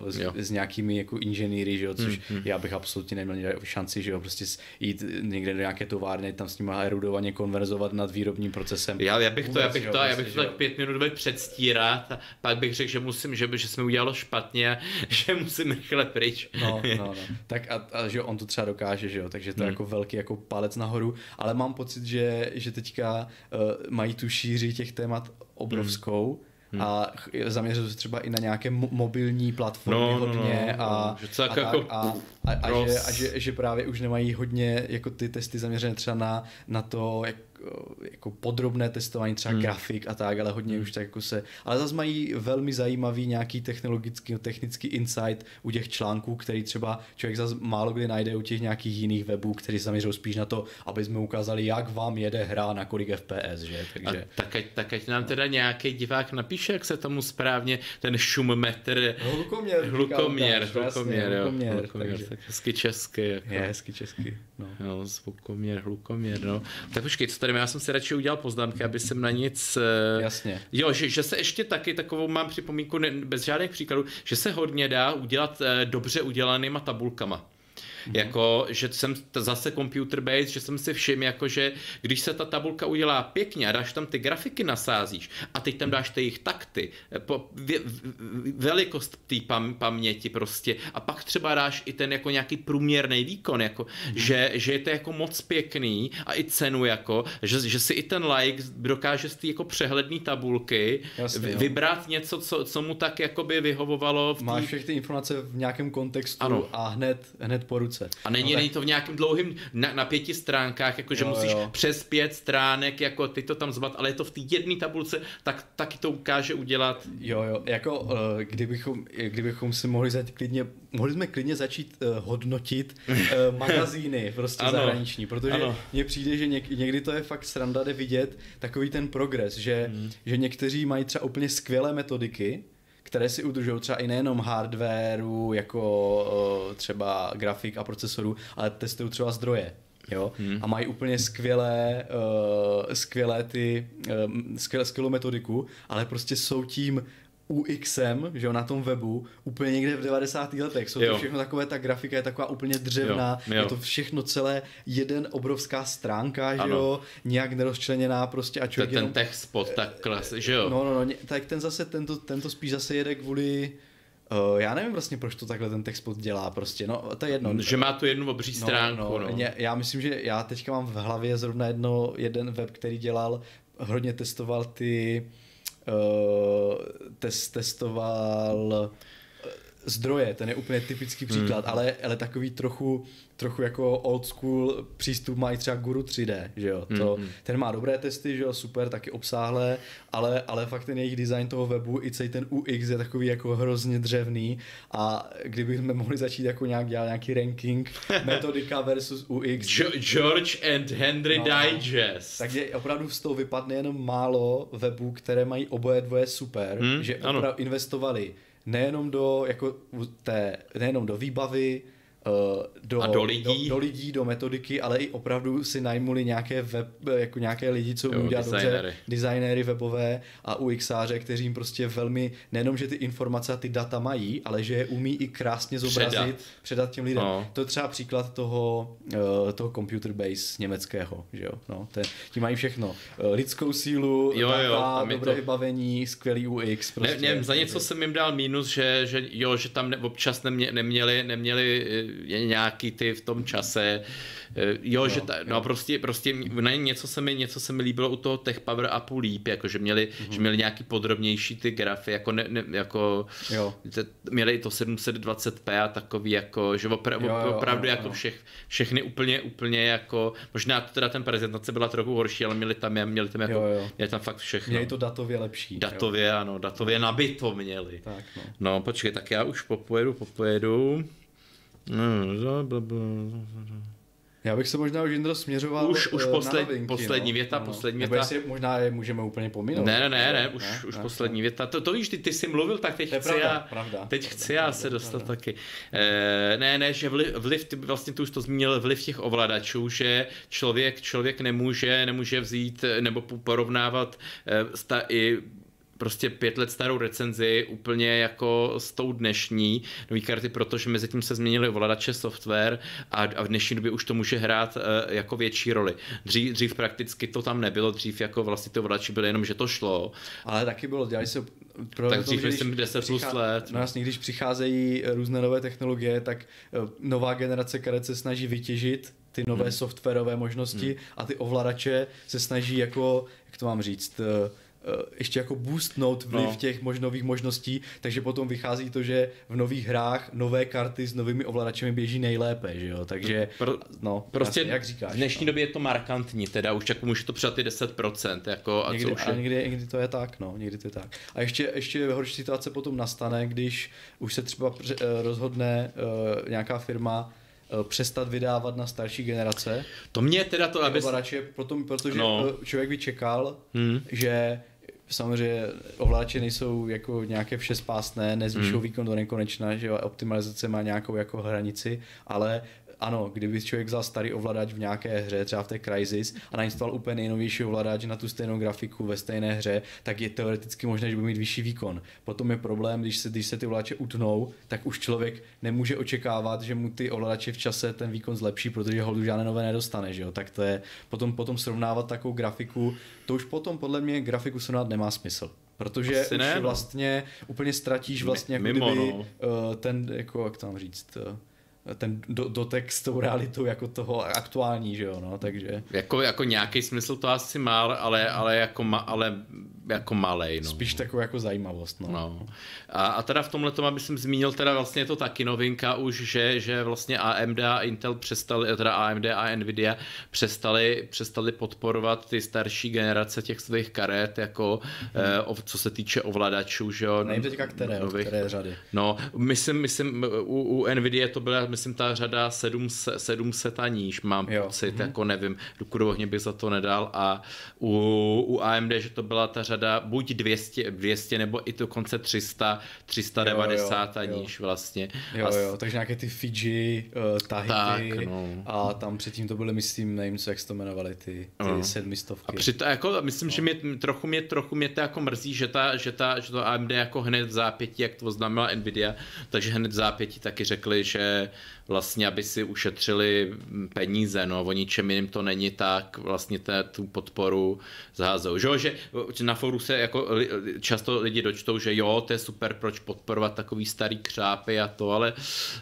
s, s nějakými jako inženýry, že jo, což hmm. já bych absolutně neměl šanci, že jo, prostě jít někde do nějaké továrny, tam s nimi erudovaně konverzovat nad výrobním procesem. Já, já bych to, já bych to, já bych to tak pět minut byl předstírat a pak bych řekl, že musím, že, že jsme udělalo špatně, že musím rychle pryč. No, no, no. Tak a, a, že on to třeba dokáže, že jo, takže to je hmm. jako velký jako palec nahoru, ale mám pocit, že, že teďka uh, mají tu šíři těch témat obrovskou, hmm Hmm. A zaměřil se třeba i na nějaké mobilní platformy no, no hodně no, no, a, no, že a, tak, jako a, a, a, že, a že, že právě už nemají hodně jako ty testy zaměřené třeba na, na to, jak jako podrobné testování třeba hmm. grafik a tak, ale hodně hmm. už tak jako se, ale zase mají velmi zajímavý nějaký technologický, technický insight u těch článků, který třeba člověk zase málo kdy najde u těch nějakých jiných webů, který zaměřují spíš na to, aby jsme ukázali, jak vám jede hra na kolik FPS, že? Takže... A tak, ať, tak ať nám teda nějaký divák napíše, jak se tomu správně ten šummetr... Hlukoměr. Hlukoměr, hlukoměr, jo. Hlukoměr, hlukoměr takže... tak hezky česky. Jako. Je, hezky česky. No. Jo, zvukoměr, hlukoměr, no. Tak počkej, co tady já jsem si radši udělal poznámky, aby jsem na nic... Eh, Jasně. Jo, že, že se ještě taky takovou mám připomínku, ne, bez žádných příkladů, že se hodně dá udělat eh, dobře udělanýma tabulkama. Mm-hmm. Jako, že jsem zase computer based, že jsem si všiml, jako, že když se ta tabulka udělá pěkně a dáš tam ty grafiky nasázíš a teď tam dáš ty jejich takty, eh, po, vě, velikost té pam, paměti prostě a pak třeba dáš i ten jako nějaký průměrný výkon, jako, mm-hmm. že, že je to jako moc pěkný a i cenu jako, že, že si i ten like dokáže z té jako přehledné tabulky Jasně, vybrat něco, co, co mu tak jakoby vyhovovalo. V tý... Máš všechny informace v nějakém kontextu ano. a hned, hned po ruce ruce. A není, no, není to v nějakém dlouhém, na, na pěti stránkách, jako že musíš jo. přes pět stránek, jako ty to tam zvat, ale je to v té jedné tabulce, tak taky to ukáže udělat. Jo, jo, jako uh, kdybychom, kdybychom si mohli zať klidně, mohli jsme klidně začít uh, hodnotit uh, magazíny prostě ano, zahraniční, protože mně přijde, že něk, někdy to je fakt sranda de vidět takový ten progres, že, hmm. že někteří mají třeba úplně skvělé metodiky, které si udržují třeba i nejenom hardwareu, jako třeba grafik a procesorů, ale testují třeba zdroje. Jo? Hmm. A mají úplně skvělé, uh, skvělé ty, uh, skvělé, skvělou metodiku, ale prostě jsou tím UXem, že jo, na tom webu, úplně někde v 90. letech. Jsou Jo. to všechno takové, ta grafika je taková úplně dřevná, Jo, jo. je to všechno celé jeden obrovská stránka, že Ano. jo, nějak nerozčleněná prostě a Ten, člověk ten jenom... text spot, tak klas, že jo? No, no, no, tak ten zase, tento, tento spíš zase jede kvůli... Uh, já nevím vlastně, proč to takhle ten text dělá prostě, no to je jedno. Že má tu jednu obří stránku, no. no. Mě, já myslím, že já teďka mám v hlavě zrovna jedno, jeden web, který dělal, hodně testoval ty, uh, test, testoval eh, zdroje, ten je úplně typický příklad, ale, ale takový trochu, trochu jako old school přístup i třeba Guru 3D, že jo, to, ten má dobré testy, že jo, super, taky obsáhlé, ale, ale fakt ten jejich design toho webu i celý ten UX je takový jako hrozně dřevný a kdybychom mohli začít jako nějak dělat nějaký ranking metodika versus UX, Jo- George and Henry No. Digest. takže opravdu z toho vypadne jenom málo webů, které mají oboje dvoje super, Hmm, že ano. opravdu investovali nejenom do, jako té, nejenom do výbavy, do, A do lidí. do, do lidí, do metodiky, ale i opravdu si najmuli nějaké web, jako nějaké lidi, co Jo, umí dělat dobře, designéry webové a UXáře, kteří jim prostě velmi, nejenom, že ty informace a ty data mají, ale že je umí i krásně zobrazit, Předat. předat, těm lidem. No. To je třeba příklad toho, eh, toho computer base německého, že jo, no, ten, ti mají všechno. Eh, Lidskou sílu, Jo, jo, data, tam je dobré to- vybavení, skvělý UX, prostě. Ne, ne, za něco jsem jim dal mínus, že, že jo, že tam ne, občas nemě, neměli, neměli eh, nějaký ty v tom čase, eh, jo, že ta, no prostě, prostě ne, něco se mi, něco se mi líbilo u toho Tech Power Upu líp, jako že měli, Mhm. že měli nějaký podrobnější ty grafy, jako ne, ne jako Jo. te- měli i to 720p a takový jako, že opra, Jo, jo, opravdu ano, jako ano. všech, všechny úplně, úplně jako, možná to teda ten prezentace byla trochu horší, ale měli tam, měli tam jako, Jo, jo. měli tam fakt všechno. Měli to datově lepší. jo. Datově, ano, datově nabito měli. Tak, no. No, počkej, tak já už popojedu, popojedu. Já bych se možná už Jindro směřoval Už- už eh, na posled- novinky, poslední no. věta, No, poslední Nebo věta. jestli možná je můžeme úplně pominout. Ne, ne, ne, ne, už, Ne? už Ne? poslední věta. To, to víš, ty, ty jsi mluvil, tak teď To je chci pravda, já, pravda. teď Pravda, chci já pravda, se dostat pravda. taky. E, ne, ne, že vliv, vliv, ty vlastně tu už to zmínil, vliv těch ovladačů, že člověk, člověk nemůže, nemůže vzít eh, nebo po- porovnávat eh, sta, i prostě pět let starou recenzi úplně jako s tou dnešní nový karty, protože mezi tím se změnily ovladače software a, a v dnešní době už to může hrát eh, jako větší roli. Dřív, dřív prakticky to tam nebylo, dřív jako vlastně ty ovladače byly jenom, že to šlo. Ale taky bylo, dělali se... Pro Tak dřív myslím 10 plus let. No jasně, když přicházejí různé nové technologie, tak eh, nová generace karet se snaží vytěžit ty nové hmm. softwarové možnosti hmm. a ty ovladače se snaží jako, jak to mám říct, eh, ještě jako boostnout vliv No. těch mož, nových možností, takže potom vychází to, že v nových hrách nové karty s novými ovladačemi běží nejlépe, že jo, takže Pro- no, Prostě jasně, jak říkáš. v dnešní no. době je to markantní, teda už jako může to přijat i 10%, jako a Někdy, co už a je. někdy, někdy to je tak, no, někdy to je tak. A ještě, ještě horší situace potom nastane, když už se třeba pře- eh, rozhodne uh, nějaká firma přestat vydávat na starší generace To mě teda to, aby... ovladače, potom, protože no. člověk by čekal, Hmm. že samozřejmě ovladače nejsou jako nějaké všespásné, nezvýšou Hmm. výkon do nekonečna, že jo, optimalizace má nějakou jako hranici, ale ano, kdyby člověk vzal starý ovladač v nějaké hře, třeba v té Crysis, a nainstaloval úplně nejnovější ovladač na tu stejnou grafiku ve stejné hře, tak je teoreticky možné, že bude mít vyšší výkon. Potom je problém, když se, když se ty ovladače utnou, tak už člověk nemůže očekávat, že mu ty ovladače v čase ten výkon zlepší, protože holdu žádné nové nedostane, že jo? Tak to je potom, potom srovnávat takovou grafiku, to už potom podle mě grafiku srovnat nemá smysl. Protože Asi už ne, no. vlastně úplně ztratíš vlastně jako Mimo, kdyby no. uh, ten, jako jak mám říct, uh, ten do, dotek s tou realitou jako toho aktuální, že jo, no, takže Jako, jako nějaký smysl to asi má, ale, ale, jako, ma, ale jako malej, no. spíš takovou jako zajímavost, no. No. A, a teda v tomhle tom, aby jsem zmínil, teda vlastně je to taky novinka už, že, že vlastně AMD a Intel přestali, teda AMD a Nvidia přestali, přestali podporovat ty starší generace těch svých karet, jako eh, o, co se týče ovladačů, že jo. Nevím teďka které, nových- které řady. No, myslím, myslím, u, u Nvidia to byla, myslím ta řada 700, 700 a níž, mám jo. pocit, mm-hmm. jako nevím, Ruku ohně bych za to nedal a u, u AMD, že to byla ta řada buď 200, 200 nebo i dokonce 300, 390 jo, jo, a níž jo. vlastně. Jo, jo, takže nějaké ty Fiji, uh, Tahiti tak, no. a tam předtím to byly, myslím, nevím, co, jak se to jmenovali, ty, ty no. sedmistovky. A při jako, myslím, no. že mě, trochu, mě, trochu mě to jako mrzí, že, ta, že, ta, že to AMD jako hned v zápětí, jak to oznámila Nvidia, takže hned v zápětí taky řekli, že vlastně, aby si ušetřili peníze, no, o ničem jiným to není tak, vlastně té, tu podporu zházou. Že, že na foru se jako často lidi dočtou, že jo, to je super, proč podporovat takový starý křápy a to, ale,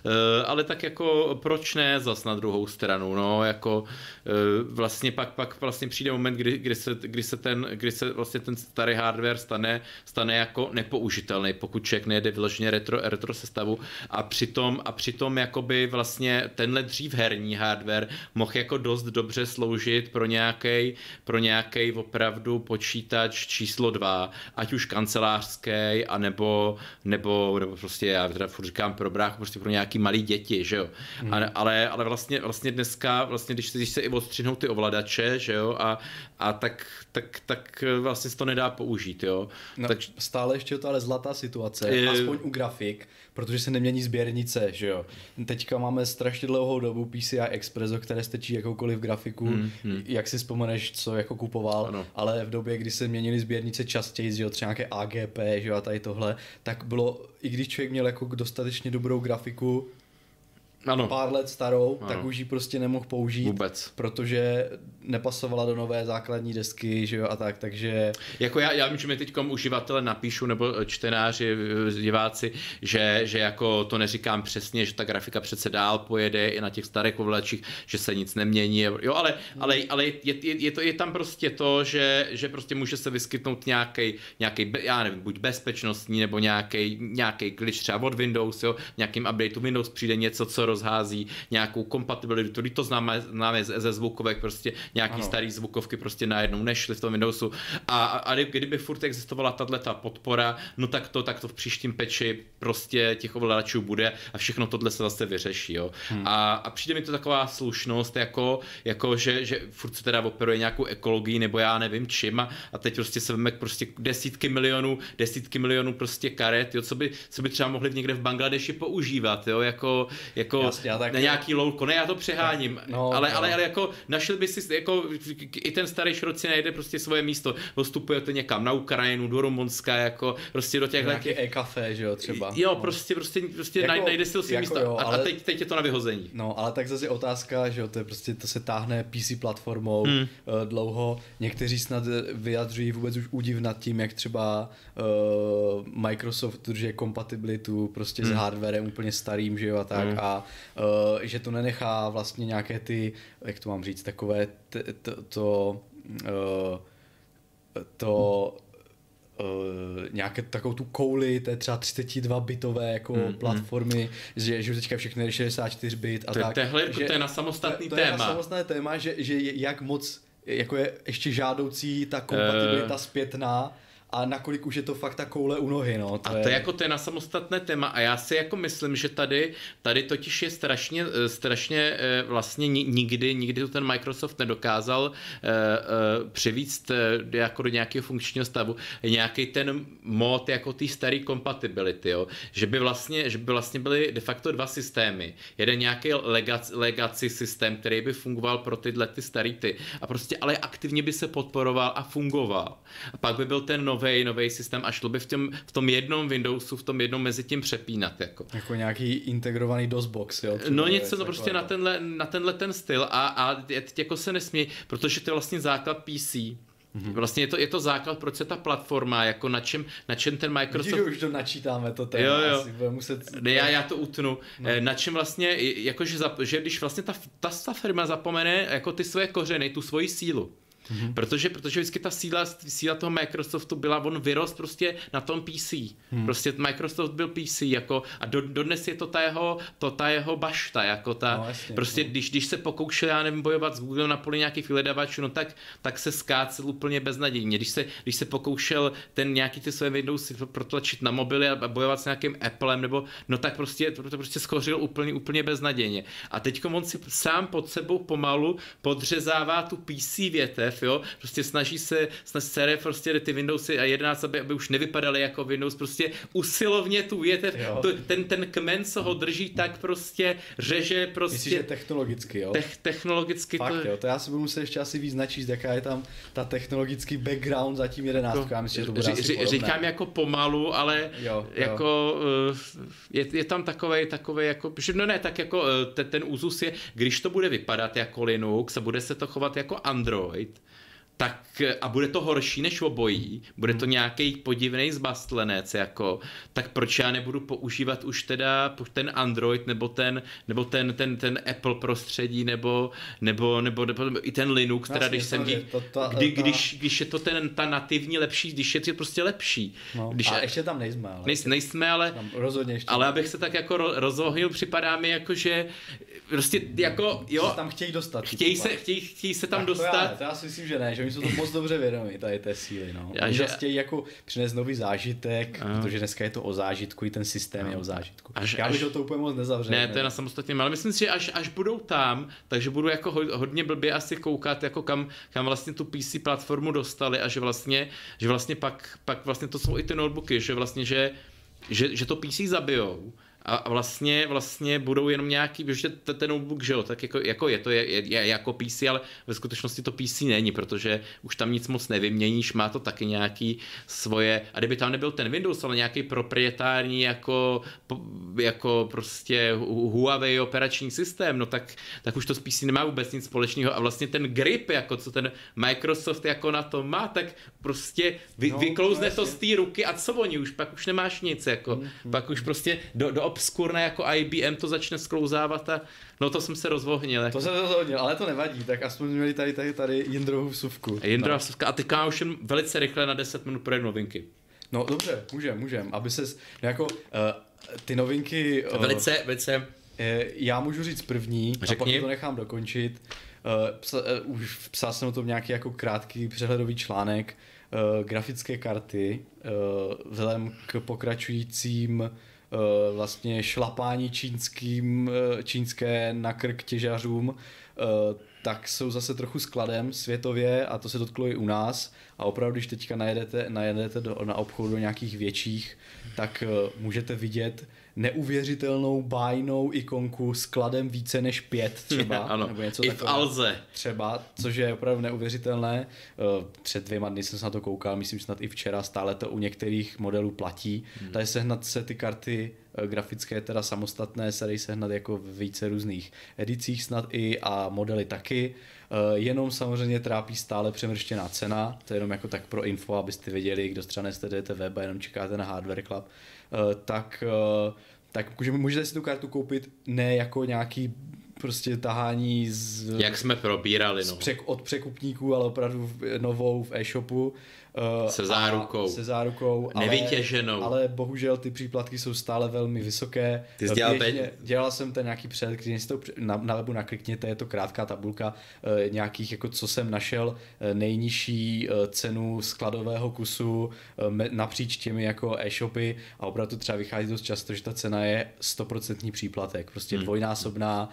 eh, ale tak jako proč ne zas na druhou stranu, no, jako eh, vlastně pak, pak vlastně přijde moment, kdy, kdy, se, kdy, se ten, kdy se vlastně ten starý hardware stane, stane jako nepoužitelný, pokud člověk nejde vyloženě retro, retro sestavu a přitom, a přitom jakoby vlastně tenhle dřív herní hardware mohl jako dost dobře sloužit pro nějaký pro nějaký opravdu počítač číslo 2, ať už kancelářský, anebo nebo, nebo prostě já teda furt říkám pro bráchu, prostě pro nějaký malý děti, že jo. Hmm. A, ale, ale vlastně, vlastně dneska, vlastně když, když se i odstřihnou ty ovladače, že jo, a, a tak, tak, tak vlastně se to nedá použít, jo. No, tak... Stále ještě je to ale zlatá situace, je... aspoň u grafik, protože se nemění sběrnice, že jo. Teďka máme strašně dlouhou dobu PCI Express, o které stečí jakoukoliv grafiku, hmm, hmm. jak si vzpomeneš, co jako kupoval, ano. ale v době, kdy se měnily sběrnice častěji, že jo, třeba nějaké AGP, že jo, a tady tohle, tak bylo, i když člověk měl jako dostatečně dobrou grafiku, ano. pár let starou, ano. tak už ji prostě nemohl použít. Vůbec. Protože nepasovala do nové základní desky, že jo, a tak, takže... Jako já, já vím, že mi teď uživatele napíšu, nebo čtenáři, diváci, že, že jako to neříkám přesně, že ta grafika přece dál pojede i na těch starých ovladačích, že se nic nemění, jo, ale, ale, ale je, je, je, to, je tam prostě to, že, že prostě může se vyskytnout nějaký, nějaký já nevím, buď bezpečnostní, nebo nějaký, nějaký glitch třeba od Windows, jo, nějakým updateu Windows přijde něco, co rozhází nějakou kompatibilitu, to známe, známe ze zvukovek, prostě nějaký ano. starý zvukovky prostě najednou nešly v tom Windowsu a, a kdyby furt existovala tato podpora, no tak to, tak to v příštím peči prostě těch ovladačů bude a všechno tohle se zase vyřeší, jo. Hmm. A, a přijde mi to taková slušnost, jako, jako že, že furt se teda operuje nějakou ekologii nebo já nevím čím a, a teď prostě se veme prostě desítky milionů, desítky milionů prostě karet, jo, co by, co by třeba mohli někde v Bangladeši používat, jo, jako, jako Jasně, tak... na nějaký lolko, ne, já to přeháním, no, ale, no. ale, ale jako našli by si, jako i ten starý šrot si najde prostě svoje místo, postupuje to někam na Ukrajinu, do Rumunska, jako prostě do těchhle... Nějaký e-kafe, že jo, třeba. Jo, no. prostě, prostě, prostě jako, najde si svý jako místo jo, ale, a teď, teď je to na vyhození. No, ale tak zase otázka, že jo, to je prostě, to se táhne PC platformou hmm. uh, dlouho, někteří snad vyjadřují vůbec už údiv nad tím, jak třeba uh, Microsoft drží kompatibilitu prostě hmm. s hardwarem úplně starým, že jo, a tak hmm. a že to nenechá vlastně nějaké ty, jak to mám říct, takové t, to, to, uh, to uh, nějaké takovou tu kouli, to je třeba 32 bitové jako mm, platformy, mm. že, že teďka všechny 64 bit a to, tak. Tehle, že, to je na samostatný to, to téma. To je na samostatné téma, že, že jak moc jako je ještě žádoucí ta kompatibilita uh, zpětná a nakolik už je to fakt ta koule u nohy, no. To a to je... jako to je na samostatné téma a já si jako myslím, že tady, tady totiž je strašně, eh, strašně eh, vlastně nikdy, nikdy to ten Microsoft nedokázal přivíct uh, jako do nějakého funkčního stavu nějaký ten mod jako ty starý compatibility, jo. Že by vlastně, že by vlastně byly de facto dva systémy. Jeden nějaký legacy, legacy systém, který by fungoval pro tyhle ty starý ty a prostě ale aktivně by se podporoval a fungoval. A pak by byl ten nový nový, nový systém a šlo by v, těm, v tom jednom Windowsu, v tom jednom mezi tím přepínat. Jako, jako nějaký integrovaný DOSBox, jo? No něco to prostě na tenhle, na tenhle ten styl a, a teď jako se nesmí, protože to je vlastně základ PC. Mm-hmm. Vlastně je to, je to základ, proč se ta platforma, jako na čem, na čem ten Microsoft... Vidíš, už to načítáme to téma, jo, jo. asi muset... Ne, já, já to utnu. No. Eh, na čem vlastně, jakože, že když vlastně ta, ta, ta firma zapomene jako ty své kořeny, tu svoji sílu, Mm-hmm. Protože, protože vždycky ta síla, síla toho Microsoftu byla, on vyrost prostě na tom PC. Mm. Prostě Microsoft byl PC jako, a do, dodnes je to ta jeho, to ta jeho bašta, jako ta, no, jasně, prostě no. když, když se pokoušel, já nevím, bojovat s Google na poli nějakých vyhledavačů, no tak, tak se skácel úplně beznadějně. Když se, když se pokoušel ten nějaký ty své Windows protlačit na mobily a bojovat s nějakým Applem, nebo no tak prostě, to prostě skořil úplně, úplně beznadějně. A teď on si sám pod sebou pomalu podřezává tu PC větev, jo, prostě snaží se, snaží se prostě ty Windowsy a 11, aby, aby už nevypadaly jako Windows, prostě usilovně tu větev, to, ten, ten kmen, co ho drží, tak prostě řeže prostě. Myslíš, že technologicky, jo? Tech, technologicky Fakt, to... jo, to já si budu muset ještě asi víc načíst, jaká je tam ta technologický background za tím 11. Jako, já myslím, že to bude ři, asi Říkám jako pomalu, ale jo, jako jo. Eh, je, je tam takovej, takovej jako, že no ne, tak jako eh, ten, ten úzus je, když to bude vypadat jako Linux a bude se to chovat jako Android, tak a bude to horší než obojí, bude to hmm. nějaký podivný zbastlenec, jako, tak proč já nebudu používat už teda ten Android nebo ten, nebo ten, ten, ten Apple prostředí, nebo, nebo, nebo, nebo, nebo i ten Linux, teda když jsem dí, to, to, kdy, to, když, když je to ten, ta nativní lepší, když je to prostě lepší. No, když, a ještě tam nejsme, ale. Nej, nejsme, ale, rozhodně ještě ale abych se tak jako rozohnil, připadá mi jako, že prostě jako, jo. Se tam chtějí dostat. Chtějí se, chtějí, chtějí se tam tak dostat. To já, to já si myslím, že ne, že jsou to moc dobře vědomí, tady té síly, no. Já, že chtějí jako přinést nový zážitek, a... protože dneska je to o zážitku, i ten systém a... je o zážitku. Až, já bych až... to úplně moc nezavřel. Ne, to je na samostatně, ale myslím si, že až, až budou tam, takže budu jako hodně blbě asi koukat, jako kam, kam vlastně tu PC platformu dostali a že vlastně, že vlastně pak, pak vlastně to jsou i ty notebooky, že vlastně, že, že, že to PC zabijou, a vlastně, vlastně budou jenom nějaký, protože ten notebook, že jo, tak jako, jako je to je, je, je, jako PC, ale ve skutečnosti to PC není, protože už tam nic moc nevyměníš, má to taky nějaký svoje, a kdyby tam nebyl ten Windows, ale nějaký proprietární jako, jako prostě Huawei operační systém, no tak, tak už to s PC nemá vůbec nic společného. A vlastně ten grip, jako co ten Microsoft jako na to má, tak prostě vy, no, vyklouzne to, to z té ruky a co oni už, pak už nemáš nic, jako, mm-hmm. pak už prostě do, do obskurné jako IBM to začne sklouzávat a no to jsem se rozvohnil. Jako. To jsem se rozvohnil, ale to nevadí, tak aspoň měli tady, tady, tady Jindrovou vsuvku. Jindrová no. vsuvka a teďka už jen velice rychle na 10 minut pro novinky. No dobře, můžem, můžem, aby se no jako uh, ty novinky... Uh, velice, velice... Uh, já můžu říct první Řekni. a pak to nechám dokončit. Uh, psa, uh, už psal jsem o tom nějaký jako krátký přehledový článek. Uh, grafické karty uh, vzhledem k pokračujícím Eh, vlastně šlapání čínským, eh, čínské na krk těžařům, eh, tak jsou zase trochu skladem světově a to se dotklo i u nás. A opravdu, když teďka najedete, najedete do, na obchod do nějakých větších, tak můžete vidět neuvěřitelnou bájnou ikonku s kladem více než pět třeba. ano, nebo něco i v Alze. Třeba, což je opravdu neuvěřitelné. Před dvěma dny jsem se na to koukal, myslím, snad i včera, stále to u některých modelů platí. Hmm. Tady sehnat se ty karty eh, grafické, teda samostatné, se dají sehnat jako v více různých edicích snad i a modely taky. Eh, jenom samozřejmě trápí stále přemrštěná cena, to je jenom jako tak pro info, abyste věděli, kdo třeba nesledujete web a jenom čekáte na Hardware Club, eh, tak, tak můžete si tu kartu koupit ne jako nějaký prostě tahání z... Jak jsme probírali, no. Přek, od překupníků, ale opravdu novou v e-shopu. Uh, se zárukou. Se zárukou. Nevytěženou. Ale, ale bohužel ty příplatky jsou stále velmi vysoké. Ty jsi dělal Běžně, Dělal jsem ten nějaký před, když si to na, na webu naklikněte, je to krátká tabulka uh, nějakých, jako co jsem našel, uh, nejnižší cenu skladového kusu napříč těmi jako e-shopy a opravdu třeba vychází dost často, že ta cena je 100% příplatek, prostě hmm. dvojnásobná,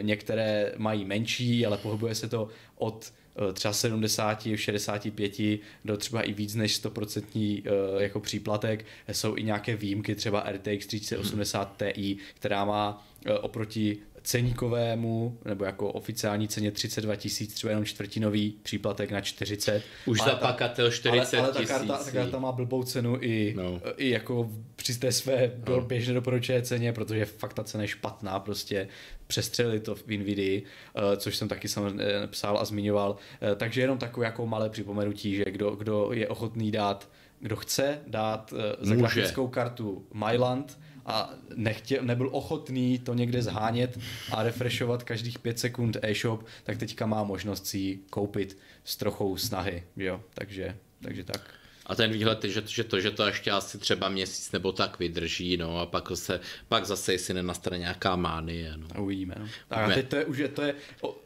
některé mají menší, ale pohybuje se to od Eh, třeba 70, 65 do třeba i víc než 100% eh, jako příplatek. Jsou i nějaké výjimky, třeba RTX 3080 Ti, která má eh, oproti ceníkovému, nebo jako oficiální ceně 32 tisíc, třeba jenom čtvrtinový příplatek na 40. Už za pakatel 40 ale, ale ta, karta, ta karta má blbou cenu i, no. i jako při té své no. běžné doporučené ceně, protože fakt ta cena je špatná, prostě přestřelili to v Nvidia, eh, což jsem taky samozřejmě psal a zmiňoval. Eh, takže jenom takové jako malé připomenutí, že kdo, kdo je ochotný dát, kdo chce dát eh, za grafickou kartu Myland, a nechtěl, nebyl ochotný to někde zhánět a refreshovat každých pět sekund e-shop, tak teďka má možnost si ji koupit s trochou snahy, jo, takže, takže tak. A ten výhled je, že, že to, že to ještě asi třeba měsíc nebo tak vydrží, no a pak, se, pak zase, jestli nenastane nějaká mánie. No. Uvidíme, no. Tak a teď to je, už je, to je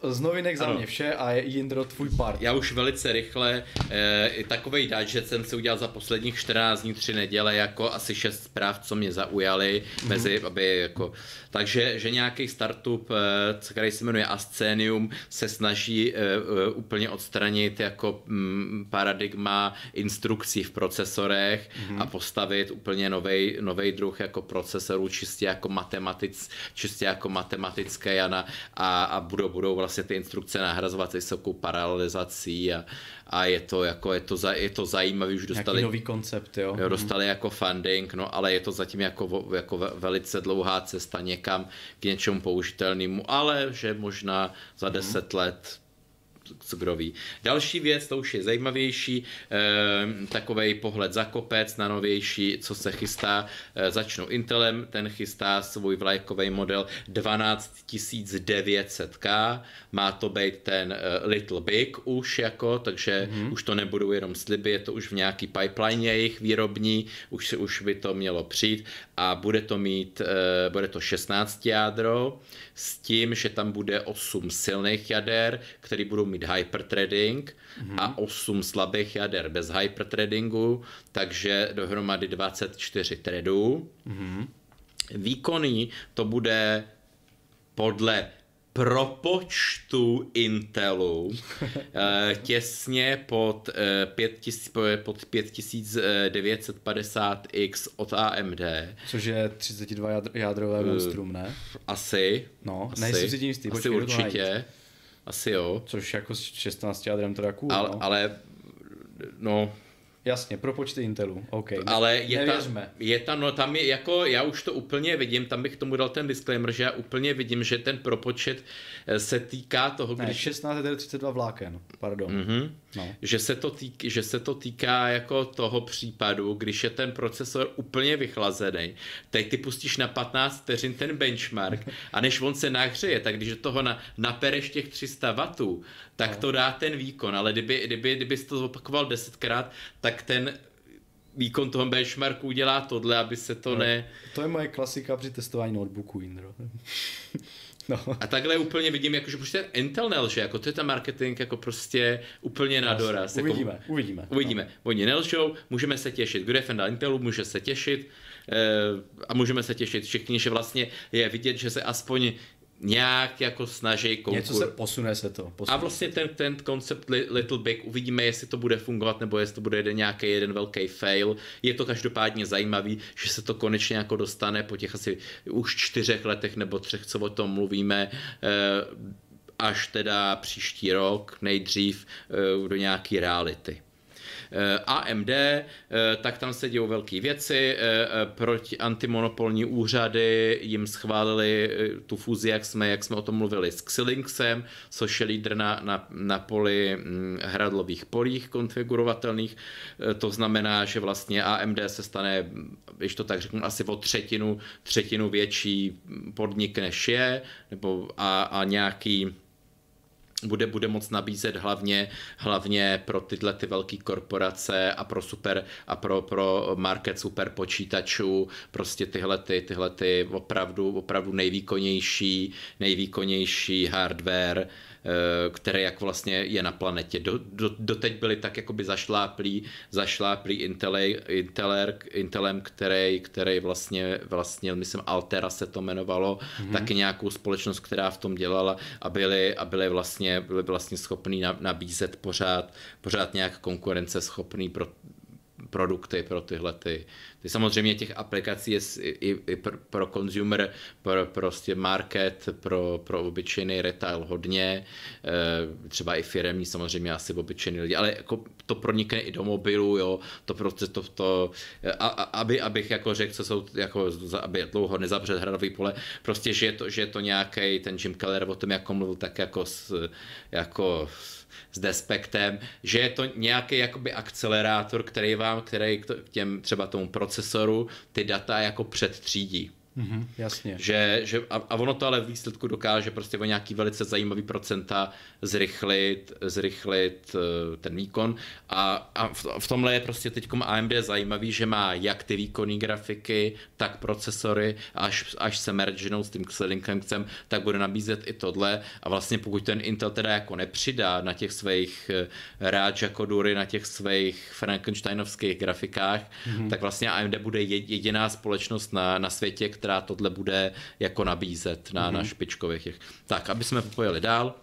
z novinek za ano. mě vše a je Jindro tvůj part. Já už velice rychle, e, takovej že jsem si udělal za posledních 14 dní, 3 neděle, jako asi 6 zpráv, co mě zaujaly, mm-hmm. mezi, aby jako, takže, že nějaký startup, e, který se jmenuje Ascenium, se snaží e, e, úplně odstranit jako m, mm, paradigma instrukcí funkcí v procesorech mm-hmm. a postavit úplně nový druh jako procesorů čistě jako matematic, čistě jako matematické a, na, a, a budou, budou vlastně ty instrukce nahrazovat vysokou paralelizací a, a je to jako, je to, za, je to zajímavé, už dostali... Nějaký nový koncept, jo. jo dostali mm. jako funding, no ale je to zatím jako, jako velice dlouhá cesta někam k něčemu použitelnému, ale že možná za deset mm. let co kdo ví. Další věc, to už je zajímavější, eh, takový pohled za kopec na novější, co se chystá. Eh, začnu Intelem, ten chystá svůj vlajkový model 12900K, má to být ten eh, Little Big už jako, takže mm-hmm. už to nebudou jenom sliby, je to už v nějaký pipeline jejich výrobní, už, už by to mělo přijít a bude to mít, eh, bude to 16 jádro s tím, že tam bude 8 silných jader, které budou mít hyperthreading mm-hmm. a 8 slabých jader bez hyperthreadingu, takže dohromady 24 threadů. Mm-hmm. Výkonný to bude podle propočtu Intelu eh, těsně pod, 5000, eh, pod 5950X od AMD. Což je 32 jádrové monstrum, ne? Asi. No, asi, nejsem si tím jistý. Asi určitě. Asi jo. Což jako s 16 jádrem teda cool, ale, no. ale no, Jasně, pro počty Intelu, OK. Ale je tam, je tam, no tam je jako, já už to úplně vidím, tam bych tomu dal ten disclaimer, že já úplně vidím, že ten propočet eh, se týká toho, ne, když... 16 je 32 vláken, pardon. Mm-hmm. No. Že, se to týk, že se to týká jako toho případu, když je ten procesor úplně vychlazený, teď ty pustíš na 15 vteřin ten benchmark a než on se nahřeje, tak když toho na, napereš těch 300 W, tak no. to dá ten výkon, ale kdyby, kdyby, kdyby to opakoval desetkrát, tak ten výkon toho benchmarku udělá tohle, aby se to no, ne... To je moje klasika při testování notebooku, Indro. No. A takhle úplně vidím, jako, že prostě Intel nelže, jako to je ten marketing jako prostě úplně na doraz. Jako, uvidíme, uvidíme. Uvidíme. No. Oni nelžou, můžeme se těšit. Kdo je fan Intelu, může se těšit e, a můžeme se těšit všichni, že vlastně je vidět, že se aspoň nějak jako snaží konkur... Něco se posune se to. Posune. A vlastně ten, ten koncept Little Big, uvidíme, jestli to bude fungovat, nebo jestli to bude jeden nějaký jeden velký fail. Je to každopádně zajímavý, že se to konečně jako dostane po těch asi už čtyřech letech nebo třech, co o tom mluvíme, eh, až teda příští rok nejdřív eh, do nějaký reality. Eh, AMD, eh, tak tam se dějou velké věci, eh, proti antimonopolní úřady jim schválili tu fúzi, jak jsme, jak jsme o tom mluvili s Xilinxem, což je lídr na, na, na poli hm, hradlových polích konfigurovatelných. To znamená, že vlastně AMD se stane, když to tak řeknu, asi o třetinu, třetinu větší podnik než je, nebo a, a nějaký bude, bude moc nabízet hlavně, hlavně pro tyhle ty velké korporace a pro super a pro, pro market super počítačů, prostě tyhle ty, tyhle ty opravdu, opravdu nejvýkonnější, nejvýkonnější hardware, které jak vlastně je na planetě. Do, do, doteď byli tak jakoby zašláplí, zašláplí Intele, Inteler, Intelem, který, který vlastně, vlastně, myslím Altera se to jmenovalo, mm-hmm. taky nějakou společnost, která v tom dělala a byli, a byli vlastně, byli vlastně schopní nabízet pořád, pořád nějak konkurenceschopný pro, produkty pro tyhle ty, ty samozřejmě těch aplikací je i, i pro, consumer, pro prostě market, pro, pro obyčejný retail hodně, e, třeba i firemní samozřejmě asi obyčejný lidi, ale jako to pronikne i do mobilu, jo, to prostě to, to a, a, aby, abych jako řekl, co jsou, jako, aby dlouho nezabřel hradový pole, prostě, že je to, že je to nějaký ten Jim Keller o tom, jako mluvil, tak jako s, jako s, despektem, že je to nějaký jakoby akcelerátor, který vám který k těm třeba tomu procesoru ty data jako předtřídí. Mm-hmm, jasně. Že, že, a, a ono to ale v výsledku dokáže prostě o nějaký velice zajímavý procenta zrychlit, zrychlit uh, ten výkon a, a v, v tomhle je prostě teď AMD zajímavý, že má jak ty výkonné grafiky, tak procesory, až, až se mergenou s tím Xilinxem, tak bude nabízet i tohle a vlastně pokud ten Intel teda jako nepřidá na těch svých uh, Raja kodury, na těch svých Frankensteinovských grafikách, mm-hmm. tak vlastně AMD bude jediná společnost na, na světě, která která tohle bude jako nabízet na, mm-hmm. na špičkových těch. Tak, aby jsme pojeli dál.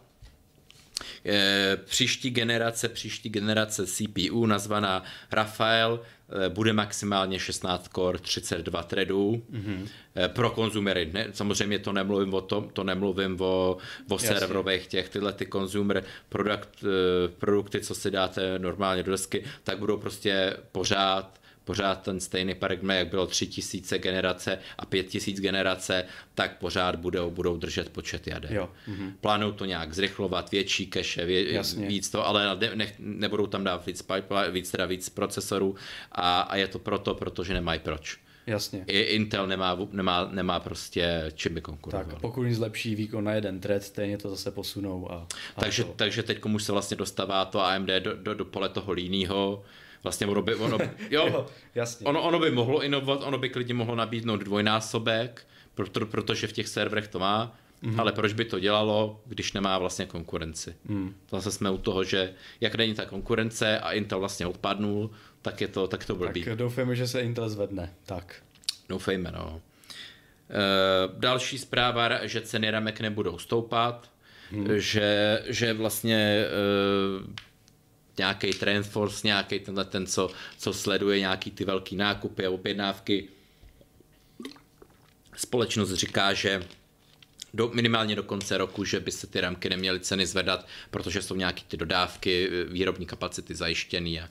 E, příští generace, příští generace CPU nazvaná Rafael e, bude maximálně 16 core, 32 threadů. Mm-hmm. E, pro konzumery, ne, samozřejmě to nemluvím o tom, to nemluvím o, o serverových těch, tyhle ty consumer produkt, e, produkty, co si dáte normálně do desky, tak budou prostě pořád pořád ten stejný paradigma, jak bylo 3000 generace a 5000 generace, tak pořád budou, budou držet počet jader. Jo. Mm-hmm. Plánují to nějak zrychlovat, větší keše, vě, víc to, ale ne, ne, nebudou tam dát víc, pipeline, víc, teda víc procesorů a, a je to proto, protože nemají proč. Jasně. I Intel nemá, nemá, nemá prostě čím by konkurovat. Tak pokud zlepší výkon na jeden thread, stejně to zase posunou. A, a takže, to... takže teď už se vlastně dostává to AMD do, do, do pole toho líného Vlastně ono by, ono, jo, jo jasně. Ono, ono by mohlo inovovat, ono by klidně mohlo nabídnout dvojnásobek, proto, protože v těch serverech to má, mm-hmm. ale proč by to dělalo, když nemá vlastně konkurenci. Mm. Zase jsme u toho, že jak není ta konkurence a Intel vlastně odpadnul, tak je to, tak to blbý. Tak doufejme, že se Intel zvedne. Tak. Doufejme, no. E, další zpráva, že ceny ramek nebudou stoupat, hmm. že, že vlastně e, nějaký Trendforce, nějaký tenhle ten, co, co sleduje nějaký ty velký nákupy a objednávky. Společnost říká, že do, minimálně do konce roku, že by se ty ramky neměly ceny zvedat, protože jsou nějaký ty dodávky, výrobní kapacity zajištěný. A,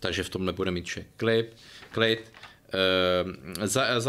takže v tom nebude mít však klid. klid. E, za,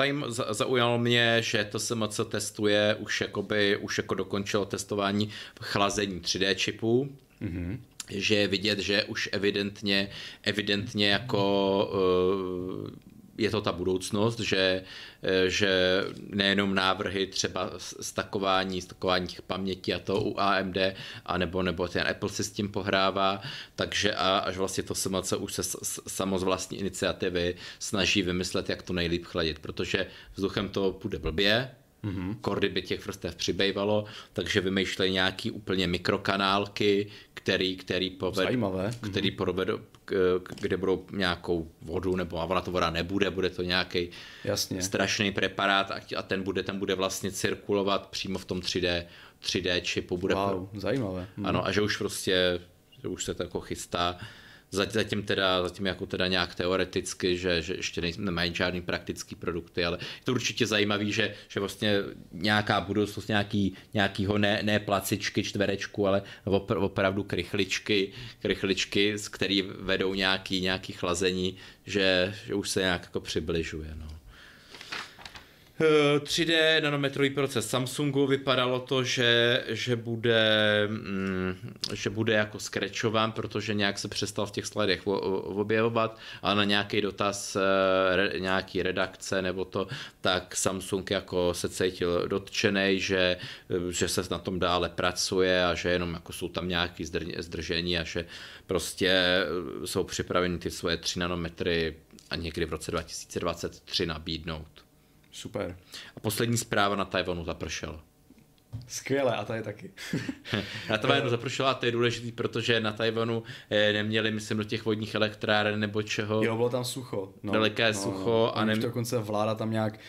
zaujalo mě, že to se moc testuje, už, jakoby, už jako dokončilo testování chlazení 3D čipů. Mm-hmm že je vidět, že už evidentně, evidentně jako eh, je to ta budoucnost, že, eh, že nejenom návrhy třeba stakování, stakování těch paměti a to u AMD, a nebo, nebo ten Apple si s tím pohrává, takže a, až vlastně to SMC už se samo z vlastní iniciativy snaží vymyslet, jak to nejlíp chladit, protože vzduchem to půjde blbě, Mm-hmm. Kordy by těch vrstev přibývalo, takže vymýšleli nějaký úplně mikrokanálky, který, který poved, Zajímavé. který mm-hmm. provedou, kde budou nějakou vodu, nebo a ona to voda nebude, bude to nějaký strašný preparát a, a ten bude, ten bude vlastně cirkulovat přímo v tom 3D, 3D čipu. Bude wow, pro... zajímavé. Mm. Ano, a že už prostě, že už se to jako chystá Zatím teda, zatím jako teda nějak teoreticky, že, že ještě nemají žádný praktický produkty, ale je to určitě zajímavý, že, že vlastně nějaká budoucnost nějaký, nějakýho ne, ne placičky, čtverečku, ale opr, opravdu krychličky, krychličky, z který vedou nějaký, nějaký chlazení, že, že už se nějak jako přibližuje. No. 3D nanometrový proces Samsungu vypadalo to, že, že, bude, mm, že bude jako skrečován, protože nějak se přestal v těch slidech objevovat a na nějaký dotaz eh, nějaký redakce nebo to, tak Samsung jako se cítil dotčený, že, že se na tom dále pracuje a že jenom jako jsou tam nějaký zdržení a že prostě jsou připraveni ty svoje 3 nanometry a někdy v roce 2023 nabídnout. Super. A poslední zpráva na Tajvanu zapršela. Skvěle, a to je taky. na Tajvanu zapršela a to je důležité, protože na Tajvanu eh, neměli, myslím, do těch vodních elektráren nebo čeho. Jo, bylo tam sucho. No, Daleké no, sucho. No. A ne... dokonce vláda tam nějak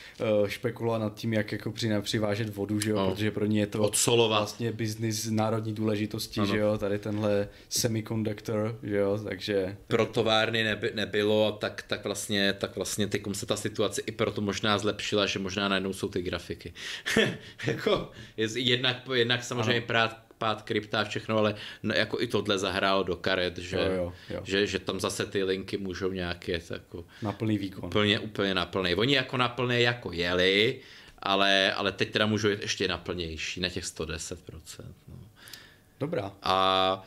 uh, špekulovala nad tím, jak jako při, přivážet vodu, že jo, no. protože pro ně je to Odsolovat. vlastně biznis národní důležitosti, ano. že jo, tady tenhle semiconductor, že jo, takže... Pro továrny neby, nebylo, tak, tak vlastně, tak vlastně ty se ta situace i proto možná zlepšila, že možná najednou jsou ty grafiky. jako, je, jednak, jednak samozřejmě prát, pád krypta a všechno, ale no, jako i tohle zahrálo do karet, že, jo, jo, jo. že, že tam zase ty linky můžou nějaké jako, na plný výkon. Úplně, úplně na plný. Oni jako na plný jako jeli, ale, ale teď teda můžou jít ještě na plnější, na těch 110%. No. Dobrá. A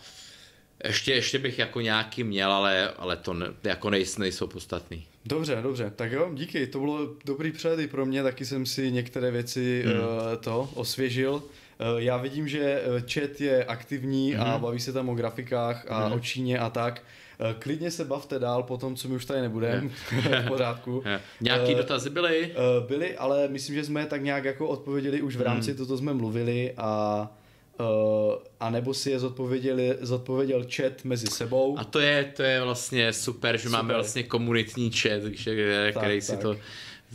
Ještě, ještě bych jako nějaký měl, ale, ale to ne, jako nejsou, nejsou podstatný. Dobře, dobře, tak jo, díky, to bylo dobrý přehled i pro mě, taky jsem si některé věci mm. uh, to osvěžil. Uh, já vidím, že chat je aktivní mm. a baví se tam o grafikách a mm. o Číně a tak. Uh, klidně se bavte dál po tom, co my už tady nebudeme, v pořádku. Yeah. Nějaký uh, dotazy byly? Uh, byly, ale myslím, že jsme tak nějak jako odpověděli už v rámci mm. toto jsme mluvili a Uh, a nebo si je zodpověděl, zodpověděl chat mezi sebou. A to je, to je vlastně super, že super. máme vlastně komunitní chat, že, tak, který tak. si to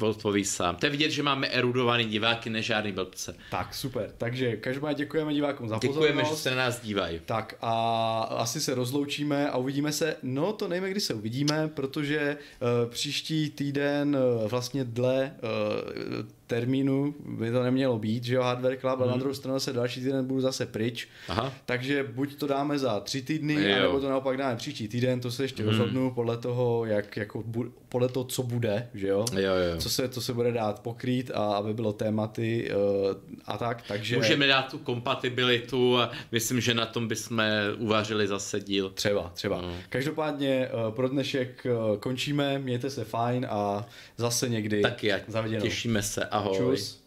odpoví sám. To je vidět, že máme erudovaný diváky, než žádný blbce. Tak, super. Takže každopádně děkujeme divákům za Děkujeme, pozornost. Děkujeme, že se na nás dívají. Tak a asi se rozloučíme a uvidíme se, no to nevíme, kdy se uvidíme, protože uh, příští týden uh, vlastně dle uh, termínu by to nemělo být, že jo, Hardware Club, hmm. ale na mhm. druhou stranu se další týden budu zase pryč, Aha. takže buď to dáme za tři týdny, jo. nebo to naopak dáme příští týden, to se ještě hmm. rozhodnu podle toho, jak, jako, podle toho, co bude, že jo, jo, jo. Co, se, co se bude dát pokrýt a aby bylo tématy uh, a tak, takže... Můžeme dát tu kompatibilitu a myslím, že na tom bychom uvařili zase díl. Třeba, třeba. No. Každopádně uh, pro dnešek uh, končíme, mějte se fajn a zase někdy. Taky, těšíme se. Ahoy.